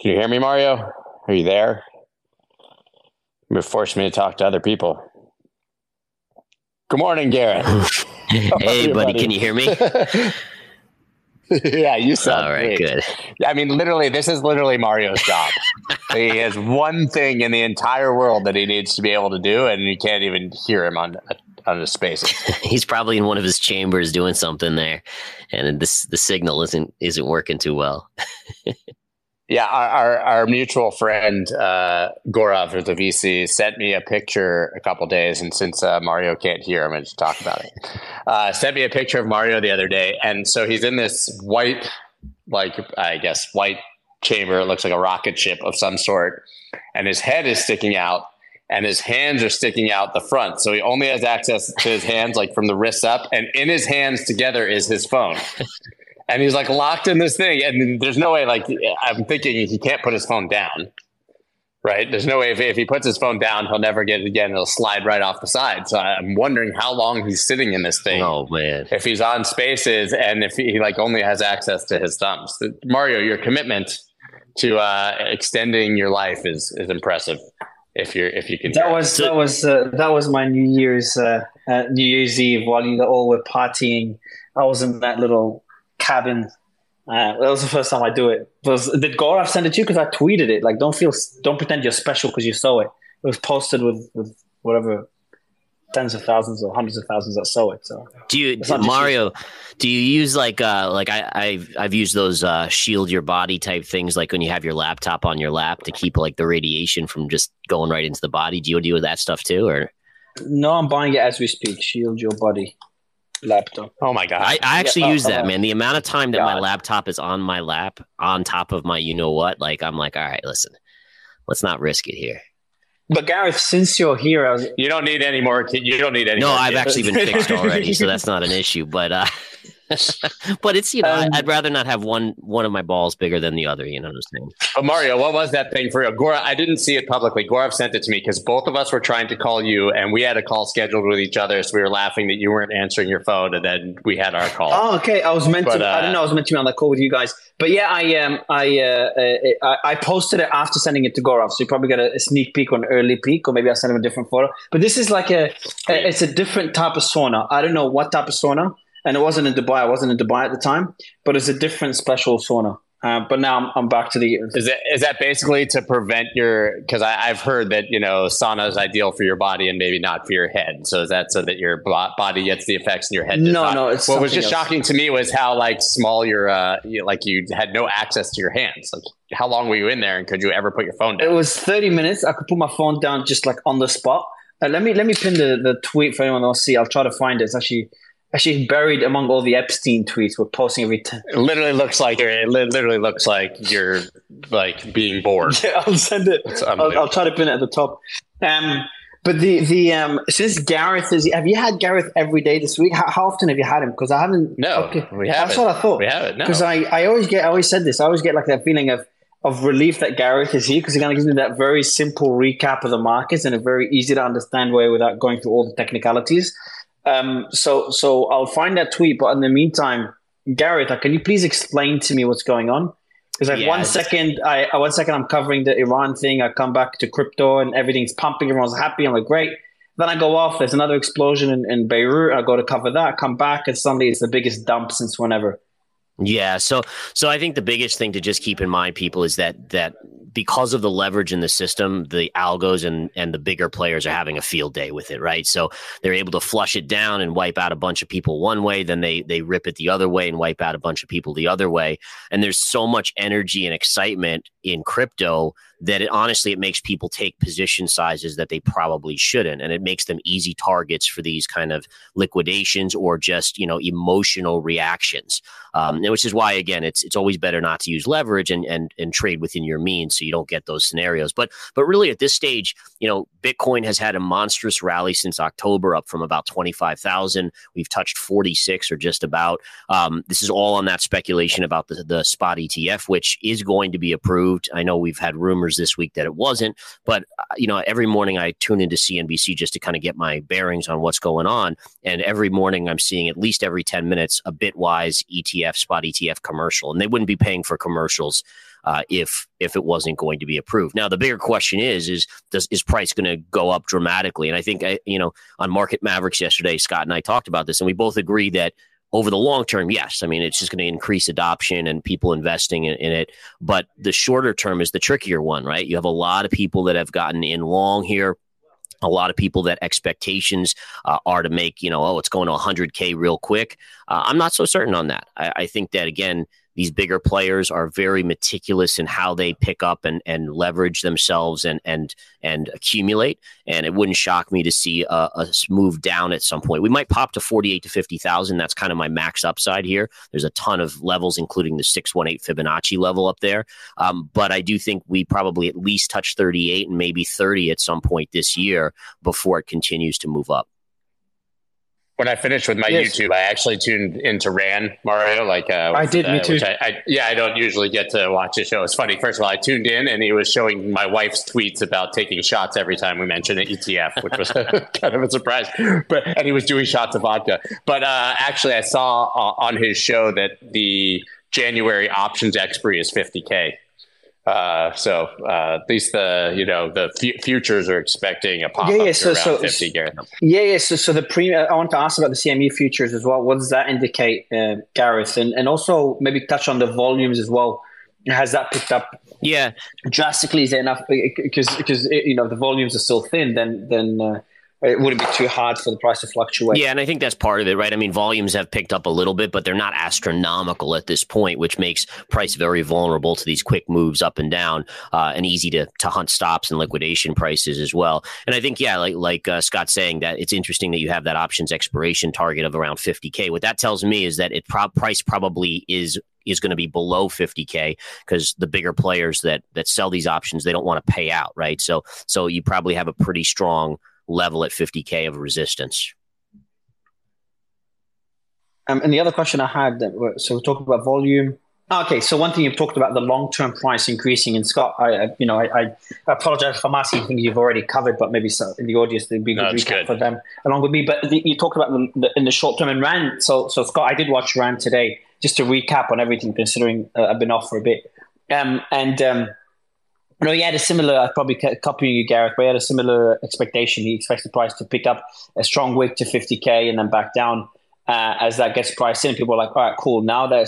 Can you hear me, Mario? Are you there? You're forcing me to talk to other people. Good morning, Gareth. hey, buddy, can you hear me? yeah, you sound all right. great. Good. I mean, literally, this is literally Mario's job. he has one thing in the entire world that he needs to be able to do, and you can't even hear him on on his spaces. He's probably in one of his chambers doing something there, and this the signal isn't isn't working too well. Yeah, our, our, our, mutual friend uh, Gaurav, who's a VC, sent me a picture a couple days, and since uh, Mario can't hear, I'm going to talk about it. Uh, sent me a picture of Mario the other day, and so he's in this white, like I guess white chamber. It looks like a rocket ship of some sort, and his head is sticking out, and his hands are sticking out the front. So he only has access to his hands, like from the wrists up, and in his hands together is his phone and he's like locked in this thing. And there's no way like i'm thinking he can't put his phone down right? There's no way if, if he puts his phone down he'll never get it again. It'll slide right off the side. So i'm wondering how long he's sitting in this thing. Oh man. If he's on spaces and if he like only has access to his thumbs. Mario your commitment to uh, extending your life is is impressive. If you're if you can that was that was uh, that was my new year's uh, uh, new year's eve while you all were partying. I was in that little cabin. Uh, that was the first time I do it. Was did Gaurav send it to you? Because I tweeted it. Like, don't feel, don't pretend you're special because you saw it. It was posted with with whatever tens of thousands or hundreds of thousands that saw it. So do you Mario? Do you use like uh like I I've I've used those uh shield your body type things like when you have your laptop on your lap to keep like the radiation from just going right into the body. Do you deal with that stuff too, or? No, I'm buying it as we speak. Shield your body laptop. Oh my god! I, I actually yeah, use oh, that, man. The amount of time that god. my laptop is on my lap, on top of my, you know what? Like I'm like, all right, listen, let's not risk it here. But Gareth, since you're here, was- you don't need any more. You don't need any. No, I've kids. actually been fixed already, so that's not an issue. But uh, but it's you know um, I'd rather not have one one of my balls bigger than the other. You know what I'm saying? But Mario, what was that thing for you? Gora, I didn't see it publicly. Gaurav sent it to me because both of us were trying to call you, and we had a call scheduled with each other. So we were laughing that you weren't answering your phone, and then we had our call. Oh, okay. I was meant but, to. Uh, I don't know I was meant to be on that call with you guys. But yeah, I um I uh, uh I posted it after sending it to Gaurav, so you probably got a, a, sneak peek or an early peek, or maybe I sent him a different photo. But this is like a, a it's a different type of sauna. I don't know what type of sauna and it wasn't in Dubai. I wasn't in Dubai at the time, but it's a different special sauna. Uh, but now I'm, I'm, back to the. Is that is that basically to prevent your? Because I've heard that you know sauna is ideal for your body and maybe not for your head. So is that so that your body gets the effects and your head? no, not? no. It's what was just else. shocking to me was how like small your uh you, like you had no access to your hands. Like how long were you in there and could you ever put your phone down? It was 30 minutes. I could put my phone down just like on the spot. Uh, let me let me pin the the tweet for anyone else see. I'll try to find it. It's actually actually buried among all the Epstein tweets. We're posting every time. It literally looks like you're, it literally looks like you're like being bored. Yeah, I'll send it. I'll, I'll, try to pin it at the top. Um, but the the um since Gareth is have you had Gareth every day this week? How, how often have you had him? Because I haven't. No, okay. we haven't. That's what I thought. We haven't. Because I I always get I always said this. I always get like that feeling of of relief that Gareth is here because he kind of gives me that very simple recap of the markets in a very easy to understand way without going through all the technicalities. Um, so so I'll find that tweet. But in the meantime, Gareth, can you please explain to me what's going on? Because like yeah, one second, I one second I'm covering the Iran thing. I come back to crypto and everything's pumping. Everyone's happy. I'm like, great. Then I go off. There's another explosion in, in Beirut. I go to cover that. Come back, and suddenly it's the biggest dump since whenever. Yeah, so so I think the biggest thing to just keep in mind, people, is that that because of the leverage in the system, the algos and and the bigger players are having a field day with it, right? So they're able to flush it down and wipe out a bunch of people one way, then they they rip it the other way and wipe out a bunch of people the other way. And there's so much energy and excitement in crypto that it honestly it makes people take position sizes that they probably shouldn't and it makes them easy targets for these kind of liquidations or just you know emotional reactions um, which is why again it's it's always better not to use leverage and and and trade within your means so you don't get those scenarios but but really at this stage you know bitcoin has had a monstrous rally since october up from about 25000 we've touched 46 or just about um, this is all on that speculation about the, the spot etf which is going to be approved i know we've had rumors this week that it wasn't. But, uh, you know, every morning I tune into CNBC just to kind of get my bearings on what's going on. And every morning I'm seeing at least every 10 minutes a Bitwise ETF, spot ETF commercial. And they wouldn't be paying for commercials uh, if if it wasn't going to be approved. Now, the bigger question is is does is price going to go up dramatically? And I think you know on Market Mavericks yesterday, Scott and I talked about this, and we both agree that over the long term, yes. I mean, it's just going to increase adoption and people investing in, in, it. But the shorter term is the trickier one, right? You have a lot of people that have gotten in long here. A lot of people that expectations uh, are to make, you know, oh, it's going to 100K real quick. Uh, I'm not so certain on that. I, I think that, again, these bigger players are very meticulous in how they pick up and, and leverage themselves and and and accumulate. And it wouldn't shock me to see a, a move down at some point. We might pop to forty eight to fifty thousand. That's kind of my max upside here. There's a ton of levels, including the six one eight Fibonacci level up there. Um, but I do think we probably at least touch thirty eight and maybe thirty at some point this year before it continues to move up when I finished with my yes. YouTube, I actually tuned into Ran Mario. Like uh, I did, uh, me too. I, I, yeah, I don't usually get to watch the show. It's funny. First of all, I tuned in and he was showing my wife's tweets about taking shots every time we mentioned an ETF, which was kind of a surprise. But and he was doing shots of vodka. But uh, actually, I saw uh, on his show that the January options expiry is 50k. Uh, so uh, at least the you know the f- futures are expecting a pop yeah, yeah, so, so, 50 Gareth. Yeah, yeah. So, so the premium. I want to ask about the CME futures as well. What does that indicate, uh, Gareth? And and also maybe touch on the volumes as well. Has that picked up? Yeah, drastically. Is it enough? Because because you know the volumes are still thin. Then then uh, it wouldn't be too hard for the price to fluctuate. Yeah, and I think that's part of it, right? I mean, volumes have picked up a little bit, but they're not astronomical at this point, which makes price very vulnerable to these quick moves up and down, uh, and easy to to hunt stops and liquidation prices as well. And I think, yeah, like like uh, Scott's saying, that it's interesting that you have that options expiration target of around 50k. What that tells me is that it pro- price probably is is going to be below 50k because the bigger players that that sell these options they don't want to pay out, right? So so you probably have a pretty strong level at 50K of resistance. Um, and the other question I had, that so we talked about volume. Okay, so one thing you've talked about the long-term price increasing, and Scott, I, you know, I, I apologize if I'm asking things you've already covered, but maybe so in the audience there'd be no, good recap for them along with me. But the, you talked about the, the, in the short term and Ran. So, so Scott, I did watch Ran today just to recap on everything, considering uh, I've been off for a bit. Um, and um, no, he had a similar, I probably copying you, Gareth, but he had a similar expectation. He expects the price to pick up a strong wick to 50K and then back down uh, as that gets priced in. People are like, all right, cool. Now that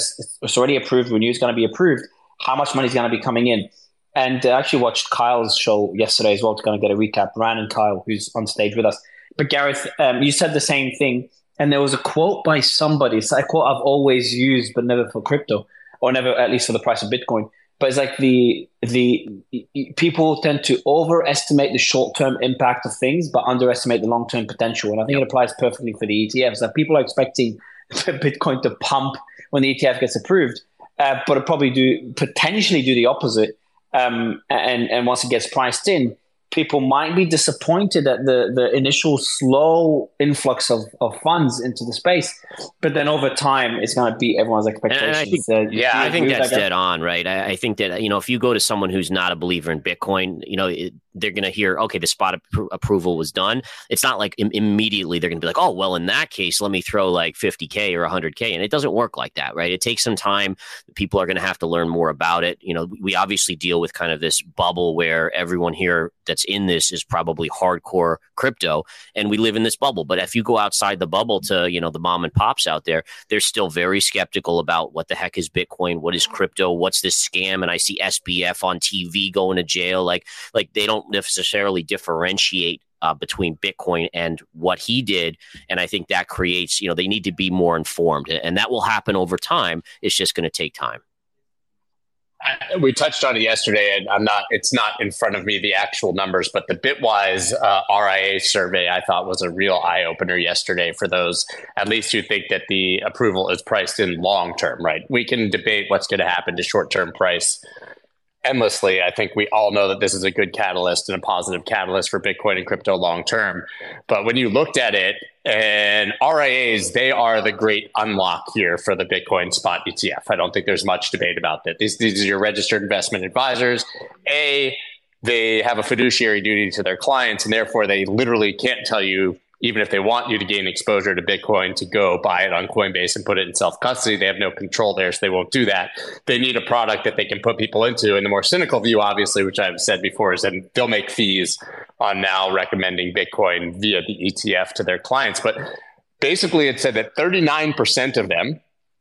it's already approved, Renew is going to be approved. How much money is going to be coming in? And I actually watched Kyle's show yesterday as well to kind of get a recap. Ran and Kyle, who's on stage with us. But Gareth, um, you said the same thing. And there was a quote by somebody. It's a quote I've always used, but never for crypto, or never at least for the price of Bitcoin but it's like the the people tend to overestimate the short term impact of things, but underestimate the long term potential. And I think it applies perfectly for the ETFs. That people are expecting Bitcoin to pump when the ETF gets approved, uh, but it probably do potentially do the opposite. Um, and and once it gets priced in, people might be disappointed at the, the initial slow influx of, of funds into the space, but then over time, it's going to beat everyone's expectations. I think, uh, yeah, I think that's dead on, right? I, I, think that, you know, if you go to someone who's not a believer in Bitcoin, you know, it, they're going to hear, okay, the spot approval was done. It's not like Im- immediately they're going to be like, oh, well, in that case, let me throw like 50K or 100K. And it doesn't work like that, right? It takes some time. People are going to have to learn more about it. You know, we obviously deal with kind of this bubble where everyone here that's in this is probably hardcore crypto and we live in this bubble. But if you go outside the bubble to, you know, the mom and pops out there, they're still very skeptical about what the heck is Bitcoin? What is crypto? What's this scam? And I see SBF on TV going to jail. Like, like they don't don't necessarily differentiate uh, between Bitcoin and what he did. And I think that creates, you know, they need to be more informed. And that will happen over time. It's just going to take time. we touched on it yesterday, and I'm not. It's not in front of me the actual numbers, but the Bitwise uh, RIA survey I thought was a real eye opener yesterday for those at least who think that the approval is priced in long term. Right? We can debate what's going to happen to short term price endlessly. I think we all know that this is a good catalyst and a positive catalyst for Bitcoin and crypto long term. But when you looked at it, and RIAs, they are the great unlock here for the Bitcoin spot ETF. I don't think there's much debate about that. These, these are your registered investment advisors. A, they have a fiduciary duty to their clients, and therefore they literally can't tell you even if they want you to gain exposure to Bitcoin to go buy it on Coinbase and put it in self custody. They have no control there, so they won't do that. They need a product that they can put people into. And the more cynical view, obviously, which I've said before, is that they'll make fees on now recommending Bitcoin via the ETF to their clients. But basically, it said that 39% of them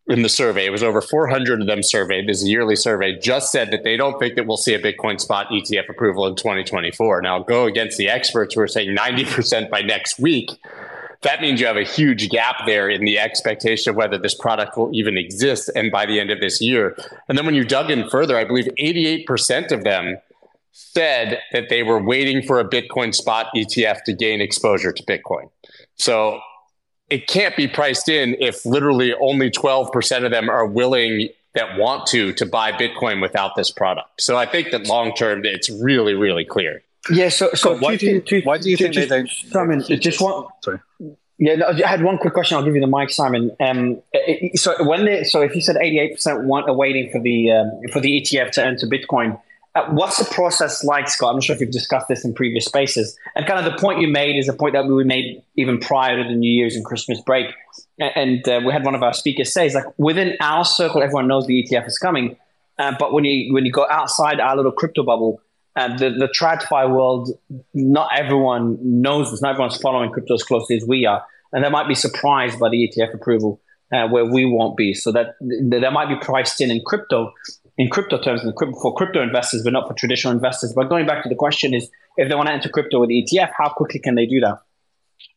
in the survey, it was over 400 of them surveyed, this is a yearly survey, just said that they don't think that we'll see a Bitcoin spot ETF approval in 2024. Now, go against the experts who are saying 90% by next week. That means you have a huge gap there in the expectation of whether this product will even exist and by the end of this year. And then when you dug in further, I believe 88% of them said that they were waiting for a Bitcoin spot ETF to gain exposure to Bitcoin. So it can't be priced in if literally only 12% of them are willing that want to to buy bitcoin without this product so i think that long term it's really really clear yeah so so why, do you, two, why do you two, think two, they don't simon just one sorry yeah, no, I had one quick question. I'll give you the mic, Simon. Um, so when they, so if you said eighty eight percent want are waiting for the um, for the ETF to enter Bitcoin, what's the process like, Scott? I'm not sure if you've discussed this in previous spaces. And kind of the point you made is a point that we made even prior to the New Year's and Christmas break. And uh, we had one of our speakers say, "Is like within our circle, everyone knows the ETF is coming, uh, but when you when you go outside our little crypto bubble, uh, the the TradFi world, not everyone knows this. Not everyone's following crypto as closely as we are, and they might be surprised by the ETF approval." Uh, where we won't be, so that that might be priced in in crypto, in crypto terms and for crypto investors, but not for traditional investors. But going back to the question is, if they want to enter crypto with ETF, how quickly can they do that?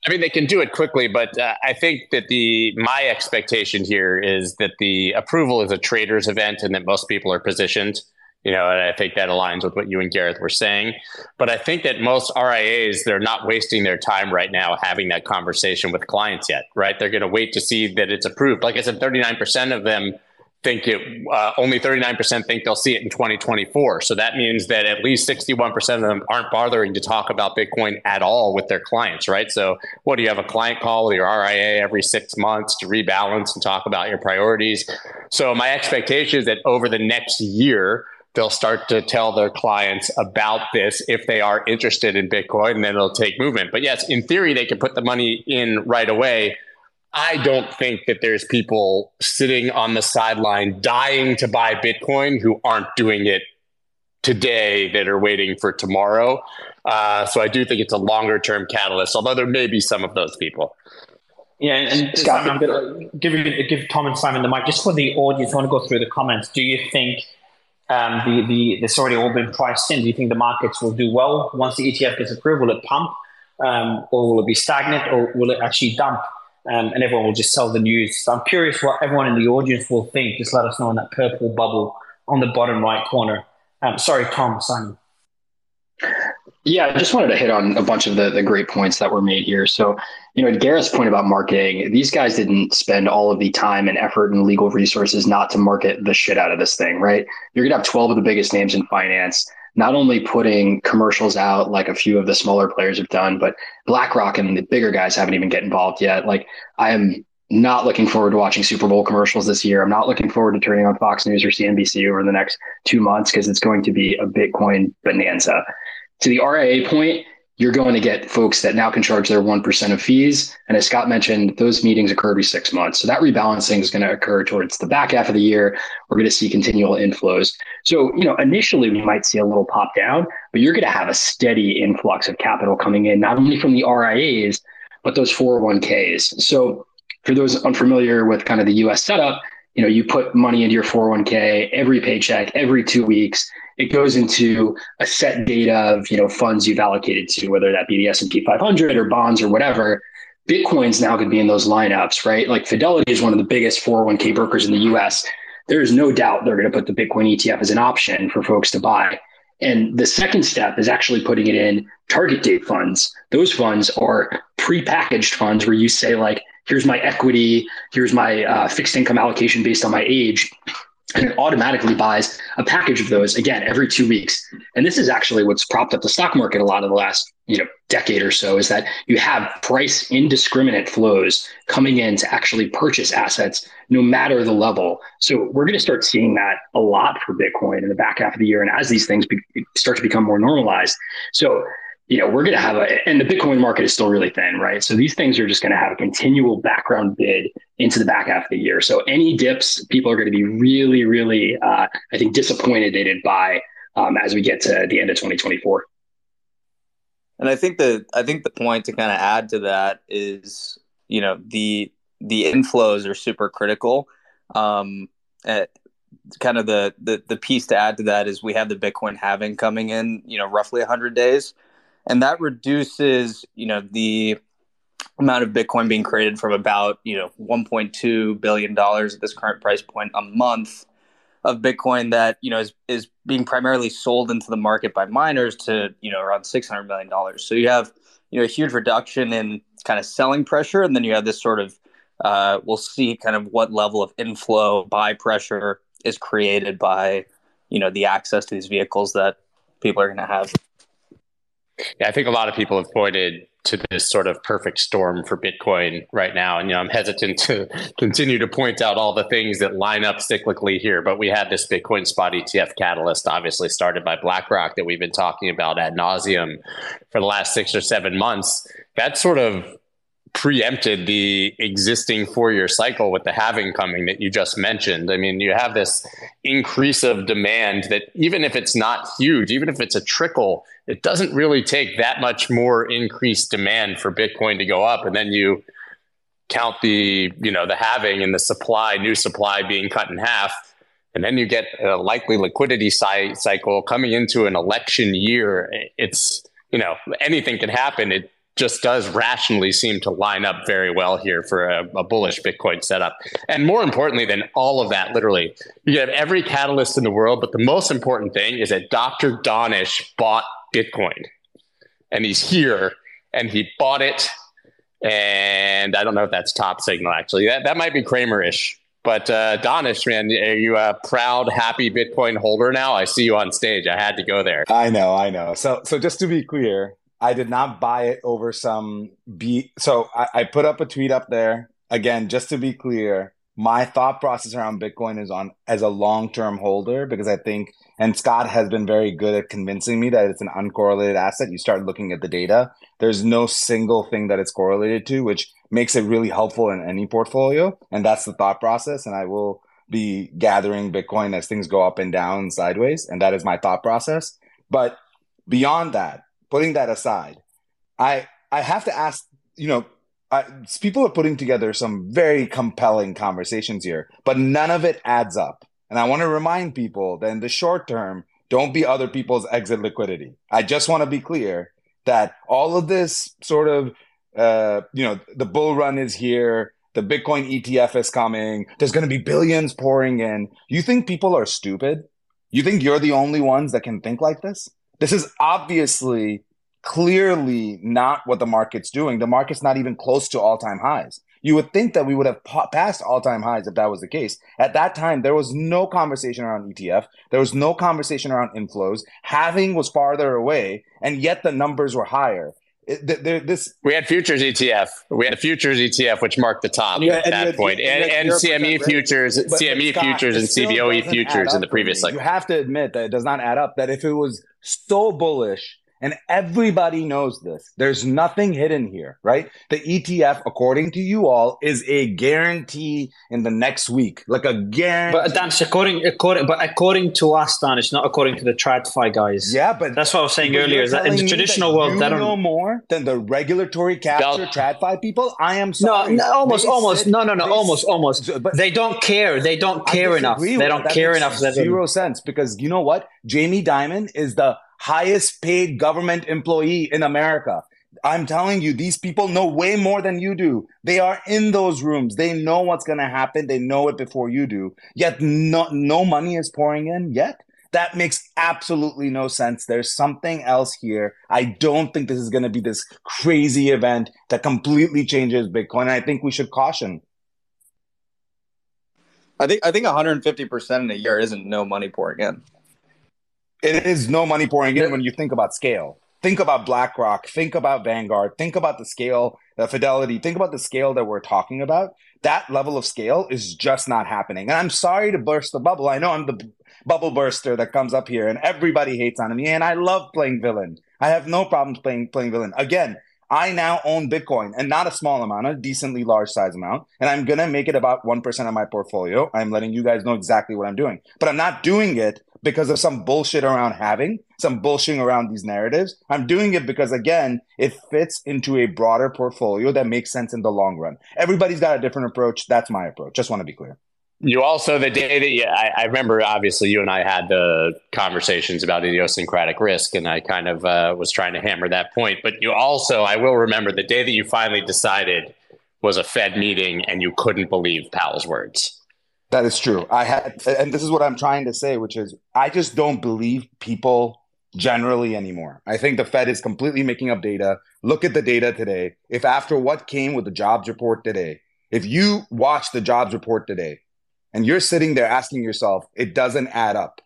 I mean, they can do it quickly, but uh, I think that the my expectation here is that the approval is a traders event, and that most people are positioned. You know, and I think that aligns with what you and Gareth were saying. But I think that most RIAs they're not wasting their time right now having that conversation with clients yet. Right? They're going to wait to see that it's approved. Like I said, thirty nine percent of them think it uh, only 39% think they'll see it in 2024 so that means that at least 61% of them aren't bothering to talk about bitcoin at all with their clients right? So what do you have a client call with your ria every six months to rebalance and talk about your priorities? So my expectation is that over the next year they'll start to tell their clients about this if they are interested in bitcoin and then it'll take movement. But yes in theory they can put the money in right away I don't think that there's people sitting on the sideline dying to buy Bitcoin who aren't doing it today that are waiting for tomorrow. Uh, so I do think it's a longer term catalyst, although there may be some of those people. Yeah, and Scott, I'm going to give, give Tom and Simon the mic just for the audience. I want to go through the comments. Do you think um, the the this already all been priced in? Do you think the markets will do well once the ETF gets approved? Will it pump, um, or will it be stagnant, or will it actually dump? Um, and everyone will just sell the news. So I'm curious what everyone in the audience will think. Just let us know in that purple bubble on the bottom right corner. Um, sorry, Tom, Simon. Yeah, I just wanted to hit on a bunch of the, the great points that were made here. So, you know, at Gareth's point about marketing, these guys didn't spend all of the time and effort and legal resources not to market the shit out of this thing, right? You're going to have 12 of the biggest names in finance not only putting commercials out like a few of the smaller players have done, but BlackRock and the bigger guys haven't even get involved yet. Like I am not looking forward to watching Super Bowl commercials this year. I'm not looking forward to turning on Fox News or CNBC over the next two months because it's going to be a Bitcoin bonanza. To the RIA point, you're going to get folks that now can charge their 1% of fees. And as Scott mentioned, those meetings occur every six months. So that rebalancing is going to occur towards the back half of the year. We're going to see continual inflows. So, you know, initially we might see a little pop down, but you're going to have a steady influx of capital coming in, not only from the RIAs, but those 401ks. So for those unfamiliar with kind of the US setup, you know, you put money into your 401k every paycheck, every two weeks it goes into a set data of you know funds you've allocated to, whether that be the S and P 500 or bonds or whatever. Bitcoin's now going to be in those lineups, right? Like Fidelity is one of the biggest 401k brokers in the U.S. There is no doubt they're going to put the Bitcoin ETF as an option for folks to buy. And the second step is actually putting it in target date funds. Those funds are pre-packaged funds where you say like, here's my equity, here's my uh, fixed income allocation based on my age and it automatically buys a package of those again every two weeks. And this is actually what's propped up the stock market a lot of the last you know decade or so is that you have price indiscriminate flows coming in to actually purchase assets no matter the level. So we're going to start seeing that a lot for Bitcoin in the back half of the year, and as these things be, start to become more normalized. So you know, we're going to have a, and the Bitcoin market is still really thin, right? So these things are just going to have a continual background bid into the back half of the year. So any dips, people are going to be really, really, uh, I think, disappointed by um, as we get to the end of 2024. And I think the I think the point to kind of add to that is, you know, the the inflows are super critical. Um, at, kind of the, the the piece to add to that is we have the Bitcoin halving coming in, you know, roughly 100 days, and that reduces, you know, the amount of Bitcoin being created from about, you know, 1.2 billion dollars at this current price point a month of Bitcoin that you know is is being primarily sold into the market by miners to you know around six hundred million dollars. So you have you know a huge reduction in kind of selling pressure, and then you have this sort of uh, we'll see kind of what level of inflow buy pressure is created by you know the access to these vehicles that people are going to have. Yeah, I think a lot of people have pointed to this sort of perfect storm for Bitcoin right now. And you know, I'm hesitant to continue to point out all the things that line up cyclically here, but we had this Bitcoin spot ETF catalyst, obviously started by BlackRock, that we've been talking about ad nauseum for the last six or seven months. That sort of preempted the existing four year cycle with the halving coming that you just mentioned. I mean, you have this increase of demand that even if it's not huge, even if it's a trickle, it doesn't really take that much more increased demand for Bitcoin to go up. And then you count the, you know, the halving and the supply, new supply being cut in half. And then you get a likely liquidity cycle coming into an election year. It's, you know, anything can happen. It just does rationally seem to line up very well here for a, a, bullish Bitcoin setup. And more importantly than all of that, literally, you have every catalyst in the world, but the most important thing is that Dr. Donish bought Bitcoin. And he's here and he bought it. And I don't know if that's top signal, actually. That, that might be Cramer-ish. But uh, Donish, man, are you a proud, happy Bitcoin holder now? I see you on stage. I had to go there. I know, I know. So, so just to be clear, I did not buy it over some B. So I, I put up a tweet up there again, just to be clear. My thought process around Bitcoin is on as a long term holder because I think, and Scott has been very good at convincing me that it's an uncorrelated asset. You start looking at the data, there's no single thing that it's correlated to, which makes it really helpful in any portfolio. And that's the thought process. And I will be gathering Bitcoin as things go up and down sideways. And that is my thought process. But beyond that, putting that aside, I I have to ask, you know, I, people are putting together some very compelling conversations here, but none of it adds up. And I want to remind people that in the short term, don't be other people's exit liquidity. I just want to be clear that all of this sort of, uh, you know, the bull run is here. The Bitcoin ETF is coming. There's going to be billions pouring in. You think people are stupid? You think you're the only ones that can think like this? This is obviously clearly not what the market's doing. The market's not even close to all time highs. You would think that we would have passed all time highs if that was the case. At that time, there was no conversation around ETF. There was no conversation around inflows. Halving was farther away, and yet the numbers were higher. It, this we had futures ETF. We had a futures ETF, which marked the top yeah, at that point, and, and, and CME futures, but, CME Scott, futures, and CBOE futures in the previous cycle. You have to admit that it does not add up. That if it was so bullish and everybody knows this. There's nothing hidden here, right? The ETF, according to you all, is a guarantee in the next week, like a guarantee. But Dan, according, according, but according to us, Dan, it's not according to the TradFi guys. Yeah, but that's what I was saying earlier. Is that in the traditional world, they don't know more than the regulatory capture TradFi people. I am sorry. No, no almost, they almost, no, no, no, almost, almost. But they don't care. They don't care enough. They don't care enough. Zero sense because you know what? Jamie Dimon is the highest paid government employee in America. I'm telling you, these people know way more than you do. They are in those rooms. They know what's going to happen. They know it before you do. Yet no, no money is pouring in yet. That makes absolutely no sense. There's something else here. I don't think this is going to be this crazy event that completely changes Bitcoin. I think we should caution. I think I think 150 percent in a year isn't no money pouring in it is no money pouring in when you think about scale. Think about BlackRock. Think about Vanguard. Think about the scale, the Fidelity. Think about the scale that we're talking about. That level of scale is just not happening. And I'm sorry to burst the bubble. I know I'm the bubble burster that comes up here, and everybody hates on me. And I love playing villain. I have no problems playing playing villain. Again, I now own Bitcoin and not a small amount, a decently large size amount. And I'm going to make it about 1% of my portfolio. I'm letting you guys know exactly what I'm doing. But I'm not doing it because of some bullshit around halving, some bullshit around these narratives. I'm doing it because, again, it fits into a broader portfolio that makes sense in the long run. Everybody's got a different approach. That's my approach. Just want to be clear. You also the day that I, I, remember obviously you and I had the conversations about idiosyncratic risk, and I kind of uh, was trying to hammer that point. But you also, I will remember the day that you finally decided was a Fed meeting, and you couldn't believe Powell's words. That is true. I had, and this is what I'm trying to say, which is I just don't believe people generally anymore. I think the Fed is completely making up data. Look at the data today. If after what came with the jobs report today, if you watch the jobs report today and you're sitting there asking yourself, it doesn't add up.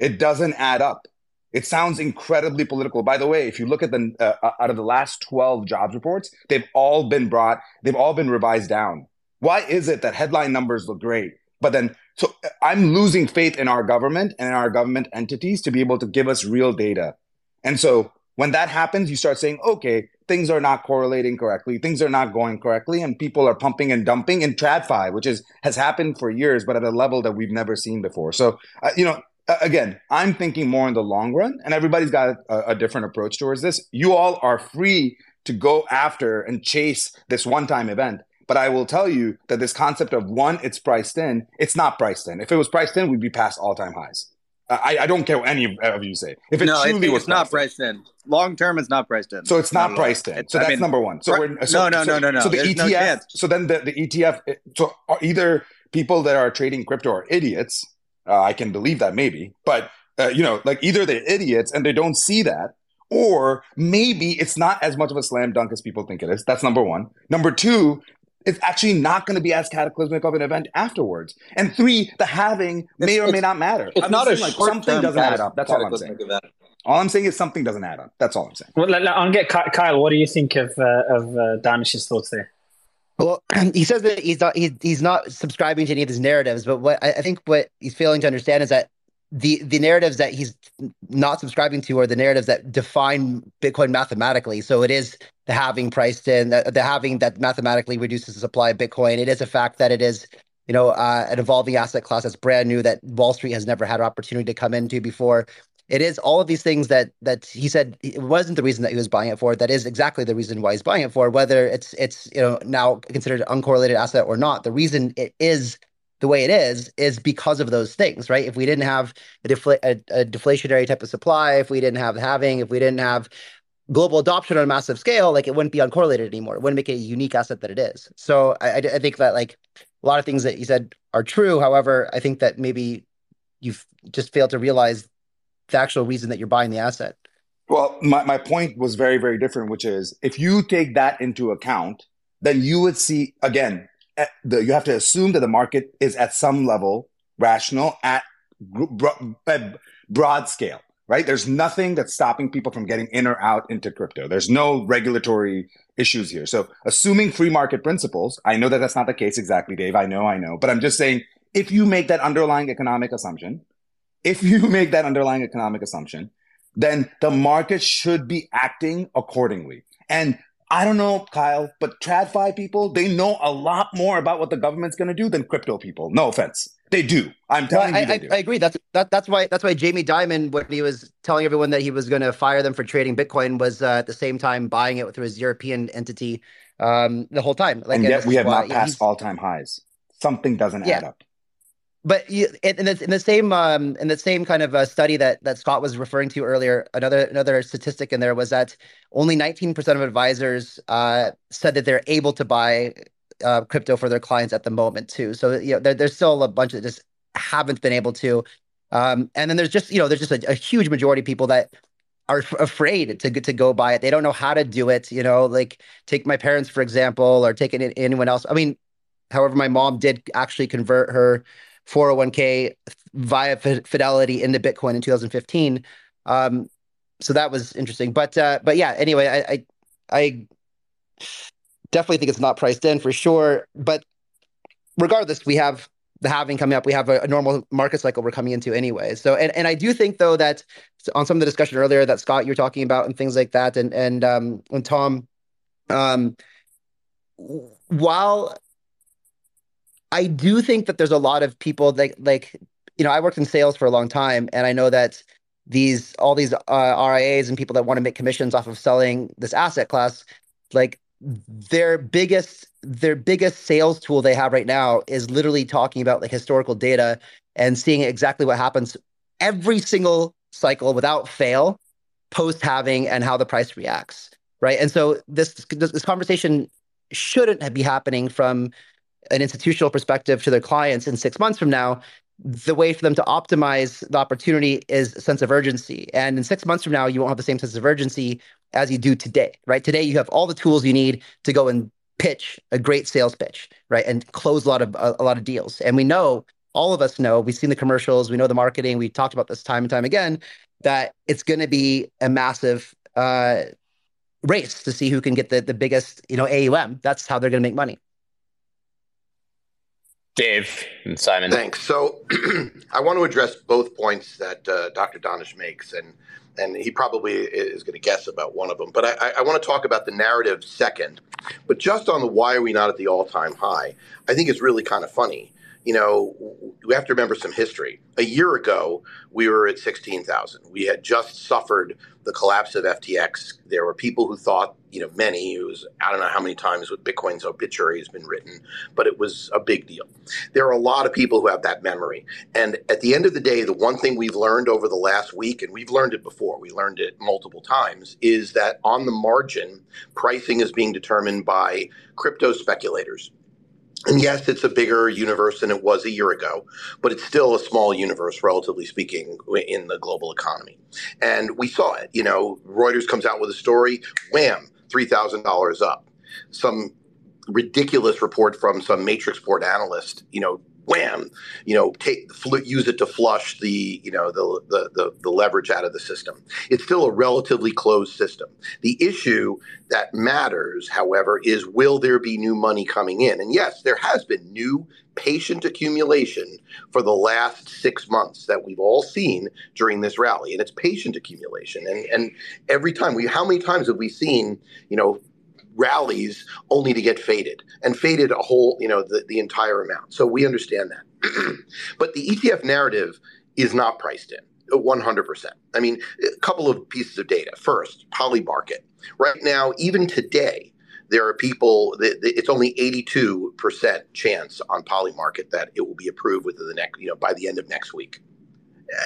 It doesn't add up. It sounds incredibly political. By the way, if you look at the uh, out of the last 12 jobs reports, they've all been brought, they've all been revised down. Why is it that headline numbers look great, but then so I'm losing faith in our government and in our government entities to be able to give us real data. And so when that happens, you start saying, okay, things are not correlating correctly, things are not going correctly, and people are pumping and dumping in TradFi, which is has happened for years, but at a level that we've never seen before. So, uh, you know, again, I'm thinking more in the long run, and everybody's got a, a different approach towards this. You all are free to go after and chase this one-time event. But I will tell you that this concept of one, it's priced in, it's not priced in. If it was priced in, we'd be past all-time highs. I, I don't care what any of you say. If it no, truly it's, was not priced in, in. long term, it's not priced in. So it's not, not priced in. So I that's mean, number one. So we're so, no, no, so, no, no, no. So the There's ETF. No so then the, the ETF. So either people that are trading crypto are idiots. Uh, I can believe that maybe, but uh, you know, like either they're idiots and they don't see that, or maybe it's not as much of a slam dunk as people think it is. That's number one. Number two, it's actually not going to be as cataclysmic of an event afterwards. And three, the halving may or may not matter. It's I'm not a like something doesn't add up. That's all I'm saying. Event. All I'm saying is something doesn't add up. That's all I'm saying. Well, I'll get Kyle. What do you think of uh, of uh, Danish's thoughts there? Well, he says that he's not he's, he's not subscribing to any of his narratives, but what I, I think what he's failing to understand is that the the narratives that he's not subscribing to are the narratives that define Bitcoin mathematically. So it is the halving priced in, the, the that mathematically reduces the supply of Bitcoin. It is a fact that it is, you know, uh, an evolving asset class that's brand new that Wall Street has never had an opportunity to come into before. It is all of these things that that he said it wasn't the reason that he was buying it for. That is exactly the reason why he's buying it for. Whether it's it's you know now considered an uncorrelated asset or not, the reason it is the way it is is because of those things, right? If we didn't have a, a, a deflationary type of supply, if we didn't have halving, if we didn't have global adoption on a massive scale, like it wouldn't be uncorrelated anymore. It wouldn't make it a unique asset that it is. So I, I think that like a lot of things that you said are true. However, I think that maybe you've just failed to realize the actual reason that you're buying the asset. Well, my, my point was very, very different, which is if you take that into account, then you would see again the, you have to assume that the market is at some level rational at broad scale, right? There's nothing that's stopping people from getting in or out into crypto. There's no regulatory issues here. So, assuming free market principles, I know that that's not the case exactly, Dave. I know, I know, but I'm just saying if you make that underlying economic assumption, if you make that underlying economic assumption, then the market should be acting accordingly. And I don't know, Kyle, but TradFi people, they know a lot more about what the government's going to do than crypto people. No offense. They do. I'm telling well, you, I, do. I, agree. That's that, that's why that's why Jamie Dimon, when he was telling everyone that he was going to fire them for trading Bitcoin, was uh, at the same time buying it through his European entity um, the whole time. Like, and yet we have not passed all time highs. Something doesn't yeah. add up but you, in, the, in the same um, in the same kind of uh, study that that Scott was referring to earlier, another another statistic in there was that only 19% of advisors uh, said that they're able to buy uh, crypto for their clients at the moment too. So you know, there, there's still a bunch that just haven't been able to. Um, and then there's just you know there's just a, a huge majority of people that are f- afraid to to go buy it. They don't know how to do it. You know, like take my parents for example, or take anyone else. I mean, however, my mom did actually convert her 401k via Fidelity into Bitcoin in 2015. Um, so that was interesting. But uh, but yeah, anyway, I, I, I definitely think it's not priced in for sure. But regardless, we have the halving coming up. We have a, a, normal market cycle we're coming into anyway. So, and, and I do think though that on some of the discussion earlier that Scott you're talking about and things like that, and and um and Tom, um, while I do think that there's a lot of people that like you know I worked in sales for a long time, and I know that these all these uh, RIAs and people that want to make commissions off of selling this asset class, like their biggest their biggest sales tool they have right now is literally talking about like historical data and seeing exactly what happens every single cycle without fail post halving and how the price reacts right? And so this this conversation shouldn't be happening from an institutional perspective to their clients in six months from now the way for them to optimize the opportunity is a sense of urgency. And in six months from now, you won't have the same sense of urgency as you do today, right? Today, you have all the tools you need to go and pitch a great sales pitch, right? And close a lot of a, a lot of deals. And we know, all of us know, we've seen the commercials, we know the marketing, we talked about this time and time again, that it's going to be a massive uh, race to see who can get the, the biggest, you know, AUM. That's how they're going to make money. Dave and Simon. Thanks. So I want to address both points that uh, Dr. Donish makes, and and he probably is going to guess about one of them. But I, I, want to talk about the narrative second. But just on the why are we not at the all time high, I think it's really kind of funny you know, we have to remember some history. A year ago, we were at 16,000. We had just suffered the collapse of FTX. There were people who thought, you know, many, it was, I don't know how many times with Bitcoin's obituary has been written, but it was a big deal. There are a lot of people who have that memory. And at the end of the day, the one thing we've learned over the last week, and we've learned it before, we learned it multiple times, is that on the margin, pricing is being determined by crypto speculators and yes, it's a bigger universe than it was a year ago, but it's still a small universe, relatively speaking, in the global economy. And we saw it. You know, Reuters comes out with a story, wham, $3,000 up. Some ridiculous report from some Matrixport analyst, you know, wham, you know, take use it to flush the you know the, the, the the leverage out of the system. It's still a relatively closed system. The issue that matters, however, is will there be new money coming in? And yes, there has been new patient accumulation for the last six months that we've all seen during this rally, and it's patient accumulation. And and every time we, how many times have we seen, you know, rallies only to get faded and faded a whole, you know, the, the entire amount. So we understand that. but the ETF narrative is not priced in. Uh, 100%. I mean, a couple of pieces of data. First, Polymarket. Right now, even today, there are people, it's only 82% chance on Polymarket that it will be approved within the next, you know, by the end of next week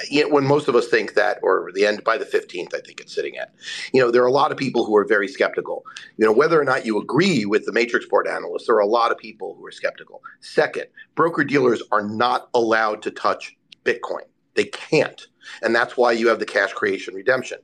you know, when most of us think that, or the end by the 15th, I think it's sitting at, you know, there are a lot of people who are very skeptical. You know, whether or not you agree with the Matrixport analysts, there are a lot of people who are skeptical. Second, broker dealers are not allowed to touch Bitcoin. They can't. And that's why you have the cash creation redemption.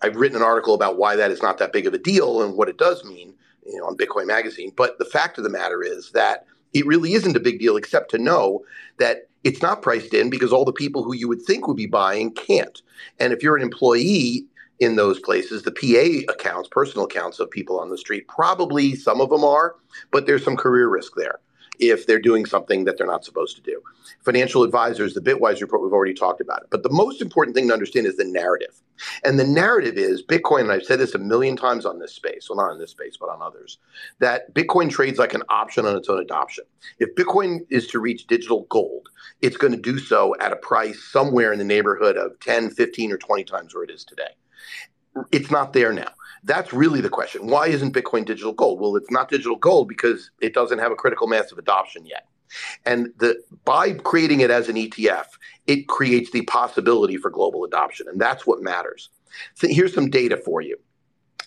I've written an article about why that is not that big of a deal and what it does mean, you know, on Bitcoin Magazine. But the fact of the matter is that it really isn't a big deal except to know that it's not priced in because all the people who you would think would be buying can't. And if you're an employee in those places, the PA accounts, personal accounts of people on the street, probably some of them are, but there's some career risk there if they're doing something that they're not supposed to do. Financial advisors, the Bitwise report, we've already talked about it. But the most important thing to understand is the narrative. And the narrative is Bitcoin, and I've said this a million times on this space, well, not on this space, but on others, that Bitcoin trades like an option on its own adoption. If Bitcoin is to reach digital gold, it's going to do so at a price somewhere in the neighborhood of 10, 15, or 20 times where it is today. It's not there now. That's really the question. Why isn't Bitcoin digital gold? Well, it's not digital gold because it doesn't have a critical mass of adoption yet. And the by creating it as an ETF, it creates the possibility for global adoption. And that's what matters. So here's some data for you.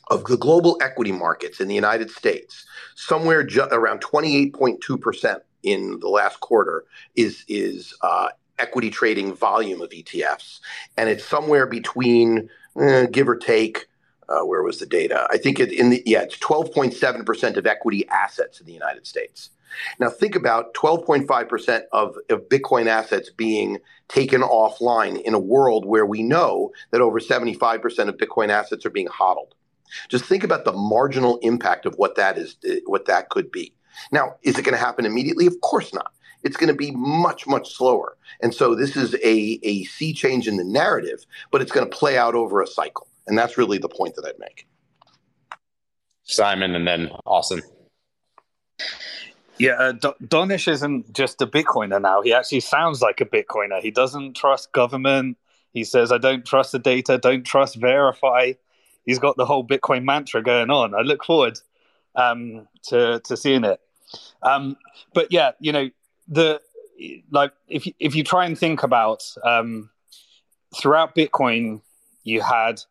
Of the global equity markets in the United States, somewhere ju- around 28.2% in the last quarter is, is uh, equity trading volume of ETFs. And it's somewhere between, eh, give or take, uh, where was the data? I think it, in the yeah, it's 12.7% of equity assets in the United States. Now think about 12.5% of, of Bitcoin assets being taken offline in a world where we know that over 75% of Bitcoin assets are being hodled. Just think about the marginal impact of what that is, what that could be. Now, is it going to happen immediately? Of course not. it's going to be much, much slower. And so this is a, a sea change in the narrative, but it's going to play out over a cycle. And that's really the point that I'd make. Simon and then Austin. Yeah, uh, D- Donish isn't just a Bitcoiner now. He actually sounds like a Bitcoiner. He doesn't trust government. He says, I don't trust the data, don't trust verify. He's got the whole Bitcoin mantra going on. I look forward um, to, to seeing it. Um, but yeah, you know, the like if you, if you try and think about um, throughout Bitcoin, you had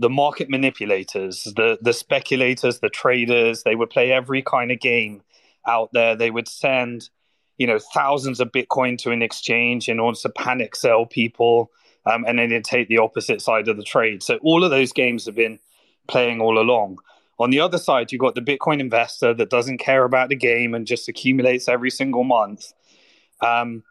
the market manipulators, the the speculators, the traders. They would play every kind of game out there. They would send, you know, thousands of Bitcoin to an exchange in order to panic sell people, um, and then they'd take the opposite side of the trade. So all of those games have been playing all along. On the other side, you've got the Bitcoin investor that doesn't care about the game and just accumulates every single month. Um,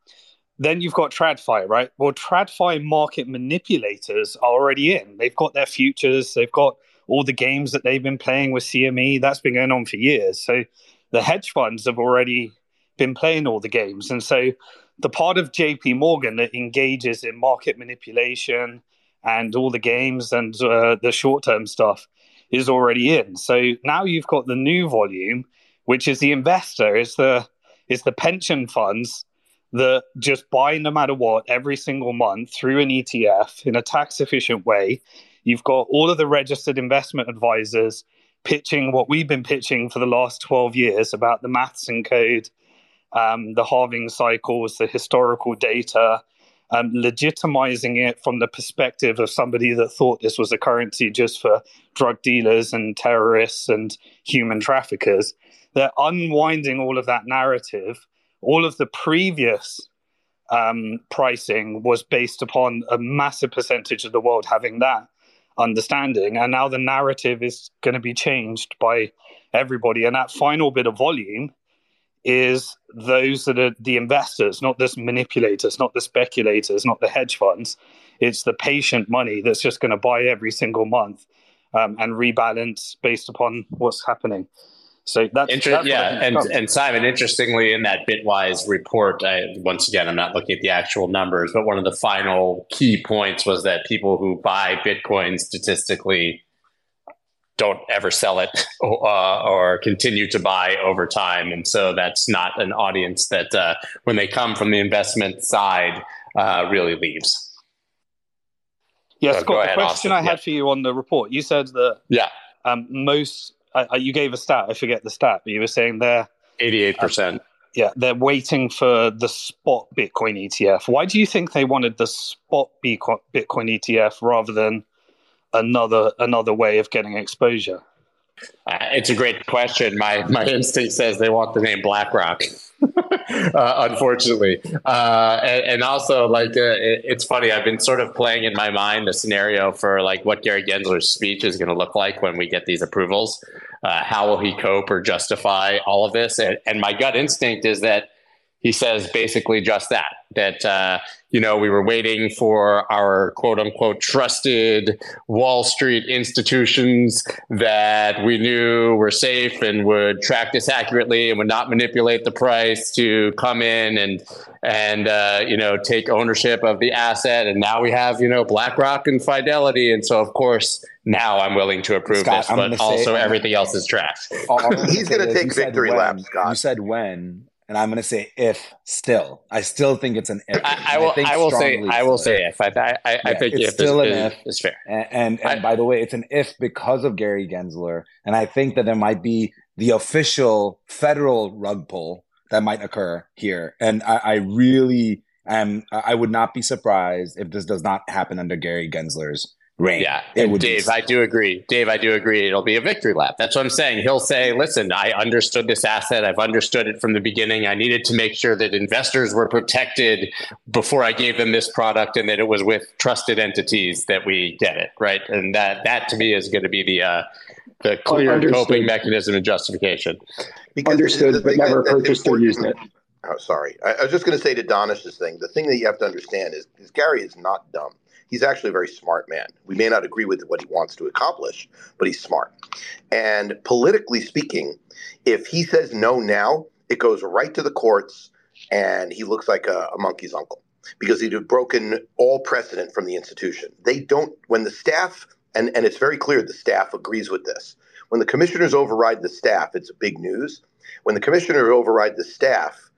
then you've got TradFi, right? Well, TradFi market manipulators are already in. They've got their futures. They've got all the games that they've been playing with CME. That's been going on for years. So the hedge funds have already been playing all the games. And so the part of JP Morgan that engages in market manipulation and all the games and uh, the short term stuff is already in. So now you've got the new volume, which is the investor, is the is the pension funds that just buy no matter what every single month through an ETF in a tax efficient way. You've got all of the registered investment advisors pitching what we've been pitching for the last 12 years about the maths and code, um, the halving cycles, the historical data, um, legitimizing it from the perspective of somebody that thought this was a currency just for drug dealers and terrorists and human traffickers. They're unwinding all of that narrative. All of the previous um, pricing was based upon a massive percentage of the world having that understanding. And now the narrative is going to be changed by everybody. And that final bit of volume is those that are the investors, not the manipulators, not the speculators, not the hedge funds. It's the patient money that's just going to buy every single month um, and rebalance based upon what's happening. So that's, Inter- that's yeah, and and Simon, interestingly, in that Bitwise report, I, once again, I'm not looking at the actual numbers, but one of the final key points was that people who buy Bitcoin statistically don't ever sell it uh, or continue to buy over time, and so that's not an audience that, uh, when they come from the investment side, uh, really leaves. Yeah, so Scott. The question Austin. I had yeah. for you on the report, you said that yeah, um, most I, you gave a stat. I forget the stat, but you were saying they're eighty-eight percent. Yeah, they're waiting for the spot Bitcoin ETF. Why do you think they wanted the spot Bitcoin ETF rather than another another way of getting exposure? Uh, it's a great question. My my instinct says they want the name BlackRock. uh, unfortunately, uh, and, and, also like uh, it, it's funny. I've been sort of playing in my mind the scenario for like what Gary Gensler's speech is going to look like when we get these approvals. Uh, how will he cope or justify all of this? And, and my gut instinct is that he says basically just that that uh, you know we were waiting for our quote unquote trusted wall street institutions that we knew were safe and would track this accurately and would not manipulate the price to come in and and uh, you know take ownership of the asset. And now we have you know blackrock and fidelity. And so of course now I'm willing to approve Scott, this, but also say, everything else is trash. He's going to take victory laps, Scott. You said when, and I'm going to say if still. I still think it's an if. I, I will. I, I will say. I will say if. I. I, I yeah, think it's if still is, an if. Is fair. And and, and by the way, it's an if because of Gary Gensler, and I think that there might be the official federal rug pull that might occur here, and I, I really am. I would not be surprised if this does not happen under Gary Gensler's reign. Yeah, and Dave, be- I do agree. Dave, I do agree. It'll be a victory lap. That's what I'm saying. He'll say, "Listen, I understood this asset. I've understood it from the beginning. I needed to make sure that investors were protected before I gave them this product, and that it was with trusted entities that we get it right. And that that to me is going to be the uh, the clear understood. coping mechanism and justification. Because understood, but never purchased or used it. Oh, sorry. I, I was just going to say to Donish's thing. The thing that you have to understand is, is Gary is not dumb he's actually a very smart man. We may not agree with what he wants to accomplish, but he's smart. And politically speaking, if he says no now, it goes right to the courts. and he looks like a, a monkey's uncle because he'd have broken all precedent from the institution. They don't, when the staff, and, and it's very clear the staff agrees with this. When the commissioners override the staff, it's big news. When the commissioners override the staff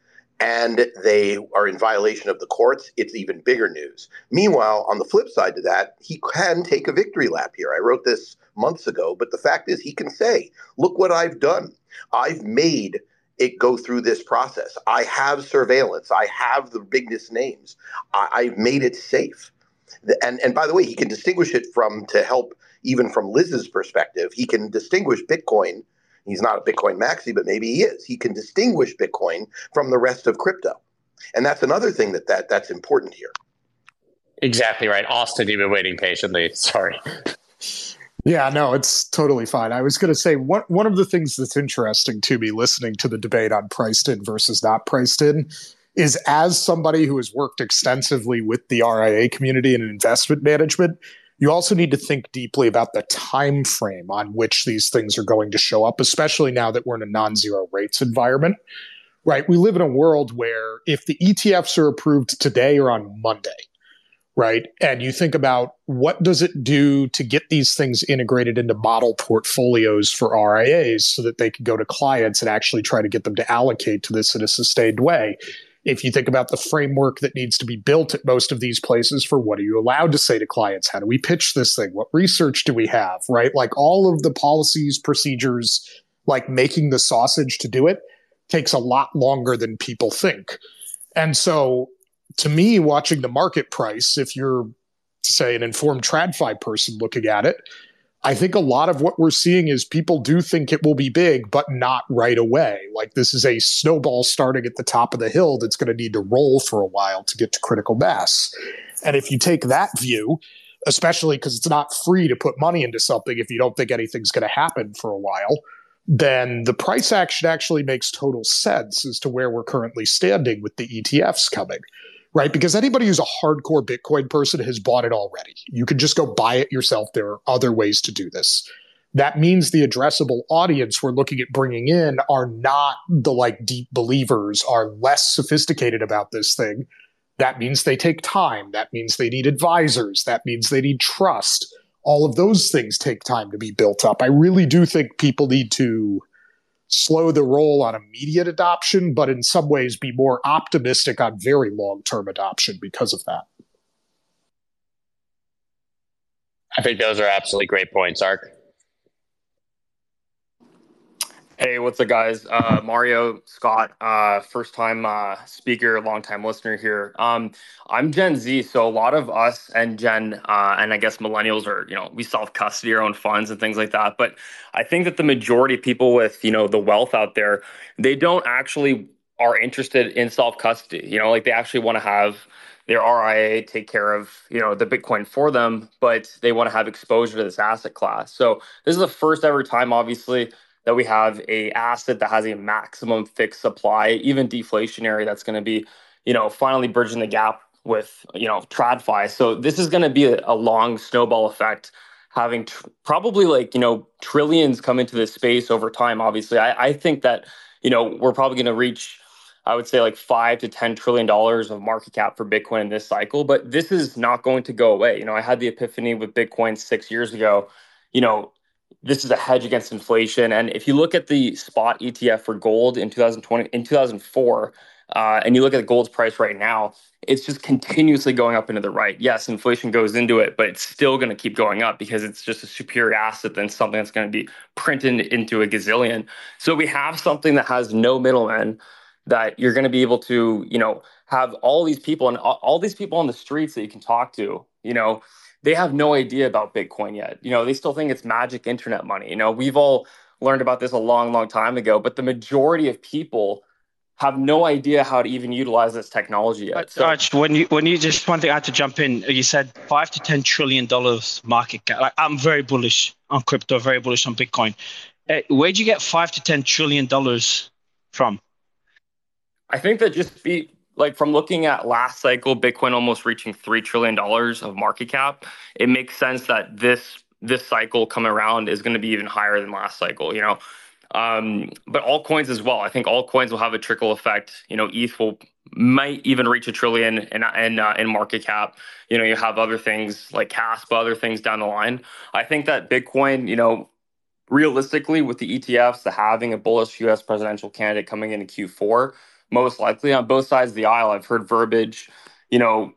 and they are in violation of the courts, it's even bigger news. Meanwhile, on the flip side to that, he can take a victory lap here. I wrote this months ago, but the fact is, he can say, Look what I've done. I've made it go through this process. I have surveillance. I have the biggest names. I, have made it safe. And and by the way, he can distinguish it from to help even from Liz's perspective. He can distinguish Bitcoin. He's not a Bitcoin maxi, but maybe he is. He can distinguish Bitcoin from the rest of crypto, and that's another thing that, that that's important here. Exactly right, Austin. You've been waiting patiently. Sorry. Yeah, no, it's totally fine. I was going to say one one of the things that's interesting to me listening to the debate on priced in versus not priced in is as somebody who has worked extensively with the RIA community and investment management, you also need to think deeply about the time frame on which these things are going to show up, especially now that we're in a non-zero rates environment. Right? We live in a world where if the ETFs are approved today or on Monday, right? And you think about what does it do to get these things integrated into model portfolios for RIAs so that they can go to clients and actually try to get them to allocate to this in a sustained way. If you think about the framework that needs to be built at most of these places for what are you allowed to say to clients? How do we pitch this thing? What research do we have? Right? Like all of the policies, procedures, like making the sausage to do it takes a lot longer than people think. And so to me, watching the market price, if you're, say, an informed TradFi person looking at it, I think a lot of what we're seeing is people do think it will be big, but not right away. Like this is a snowball starting at the top of the hill that's going to need to roll for a while to get to critical mass. And if you take that view, especially because it's not free to put money into something if you don't think anything's going to happen for a while, then the price action actually makes total sense as to where we're currently standing with the ETFs coming right? Because anybody who's a hardcore Bitcoin person has bought it already. You can just go buy it yourself. There are other ways to do this. That means the addressable audience we're looking at bringing in are not the like deep believers, are less sophisticated about this thing. That means they take time. That means they need advisors. That means they need trust. All of those things take time to be built up. I really do think people need to slow the roll on immediate adoption, but in some ways be more optimistic on very long term adoption because of that. I think those are absolutely great points, Ark. Hey, what's up, guys? Uh, Mario Scott, uh, first time uh, speaker, long time listener here. Um, I'm Gen Z, so a lot of us and Gen uh, and I guess millennials are, you know, we self custody our own funds and things like that. But I think that the majority of people with, you know, the wealth out there, they don't actually are interested in self custody. You know, like they actually want to have their RIA take care of, you know, the Bitcoin for them, but they want to have exposure to this asset class. So this is the first ever time, obviously that we have a asset that has a maximum fixed supply, even deflationary, that's going to be, you know, finally bridging the gap with, you know, TradFi. So this is going to be a, a, long snowball effect, having tr- probably like, you know, trillions come into this space over time. Obviously, I, I think that, you know, we're probably going to reach, I would say like five to ten trillion dollars of market cap for Bitcoin in this cycle. But this is not going to go away. You know, I had the epiphany with Bitcoin six years ago. You know, this is a hedge against inflation. And if you look at the spot ETF for gold in 2020, in 2004, uh, and you look at the gold's price right now, it's just continuously going up into the right. Yes, inflation goes into it, but it's still going to keep going up because it's just a superior asset than something that's going to be printed into a gazillion. So we have something that has no middlemen that you're going to be able to, you know, have all these people and all these people on the streets that you can talk to, you know, they have no idea about Bitcoin yet. You know, they still think it's magic internet money. You know, we've all learned about this a long, long time ago, but the majority of people have no idea how to even utilize this technology yet. So, Arch, when you when you just one thing I had to jump in, you said five to ten trillion dollars market cap. Like I'm very bullish on crypto, very bullish on Bitcoin. Uh, where'd you get five to ten trillion dollars from? I think that just be like from looking at last cycle, Bitcoin almost reaching three trillion dollars of market cap, it makes sense that this this cycle coming around is going to be even higher than last cycle. You know, um, but altcoins as well. I think altcoins will have a trickle effect. You know, ETH will might even reach a trillion in in, uh, in market cap. You know, you have other things like Kaspa, other things down the line. I think that Bitcoin, you know, realistically, with the ETFs, the having a bullish U.S. presidential candidate coming into Q4, most likely on both sides of the aisle, I've heard verbiage. You know,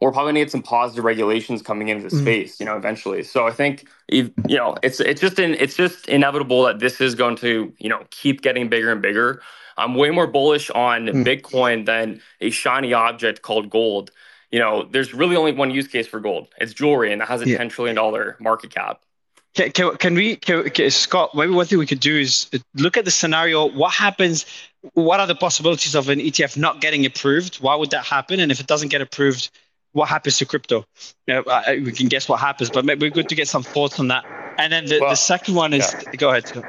we're probably need some positive regulations coming into the mm. space, you know, eventually. So I think you know it's it's just in, it's just inevitable that this is going to you know keep getting bigger and bigger. I'm way more bullish on mm. Bitcoin than a shiny object called gold. You know, there's really only one use case for gold. It's jewelry, and it has a yeah. ten trillion dollar market cap. Can, can, can we, can, can, Scott? Maybe one thing we could do is look at the scenario. What happens? What are the possibilities of an ETF not getting approved? Why would that happen? And if it doesn't get approved, what happens to crypto? You know, we can guess what happens, but maybe we're good to get some thoughts on that. And then the, well, the second one is yeah. go ahead.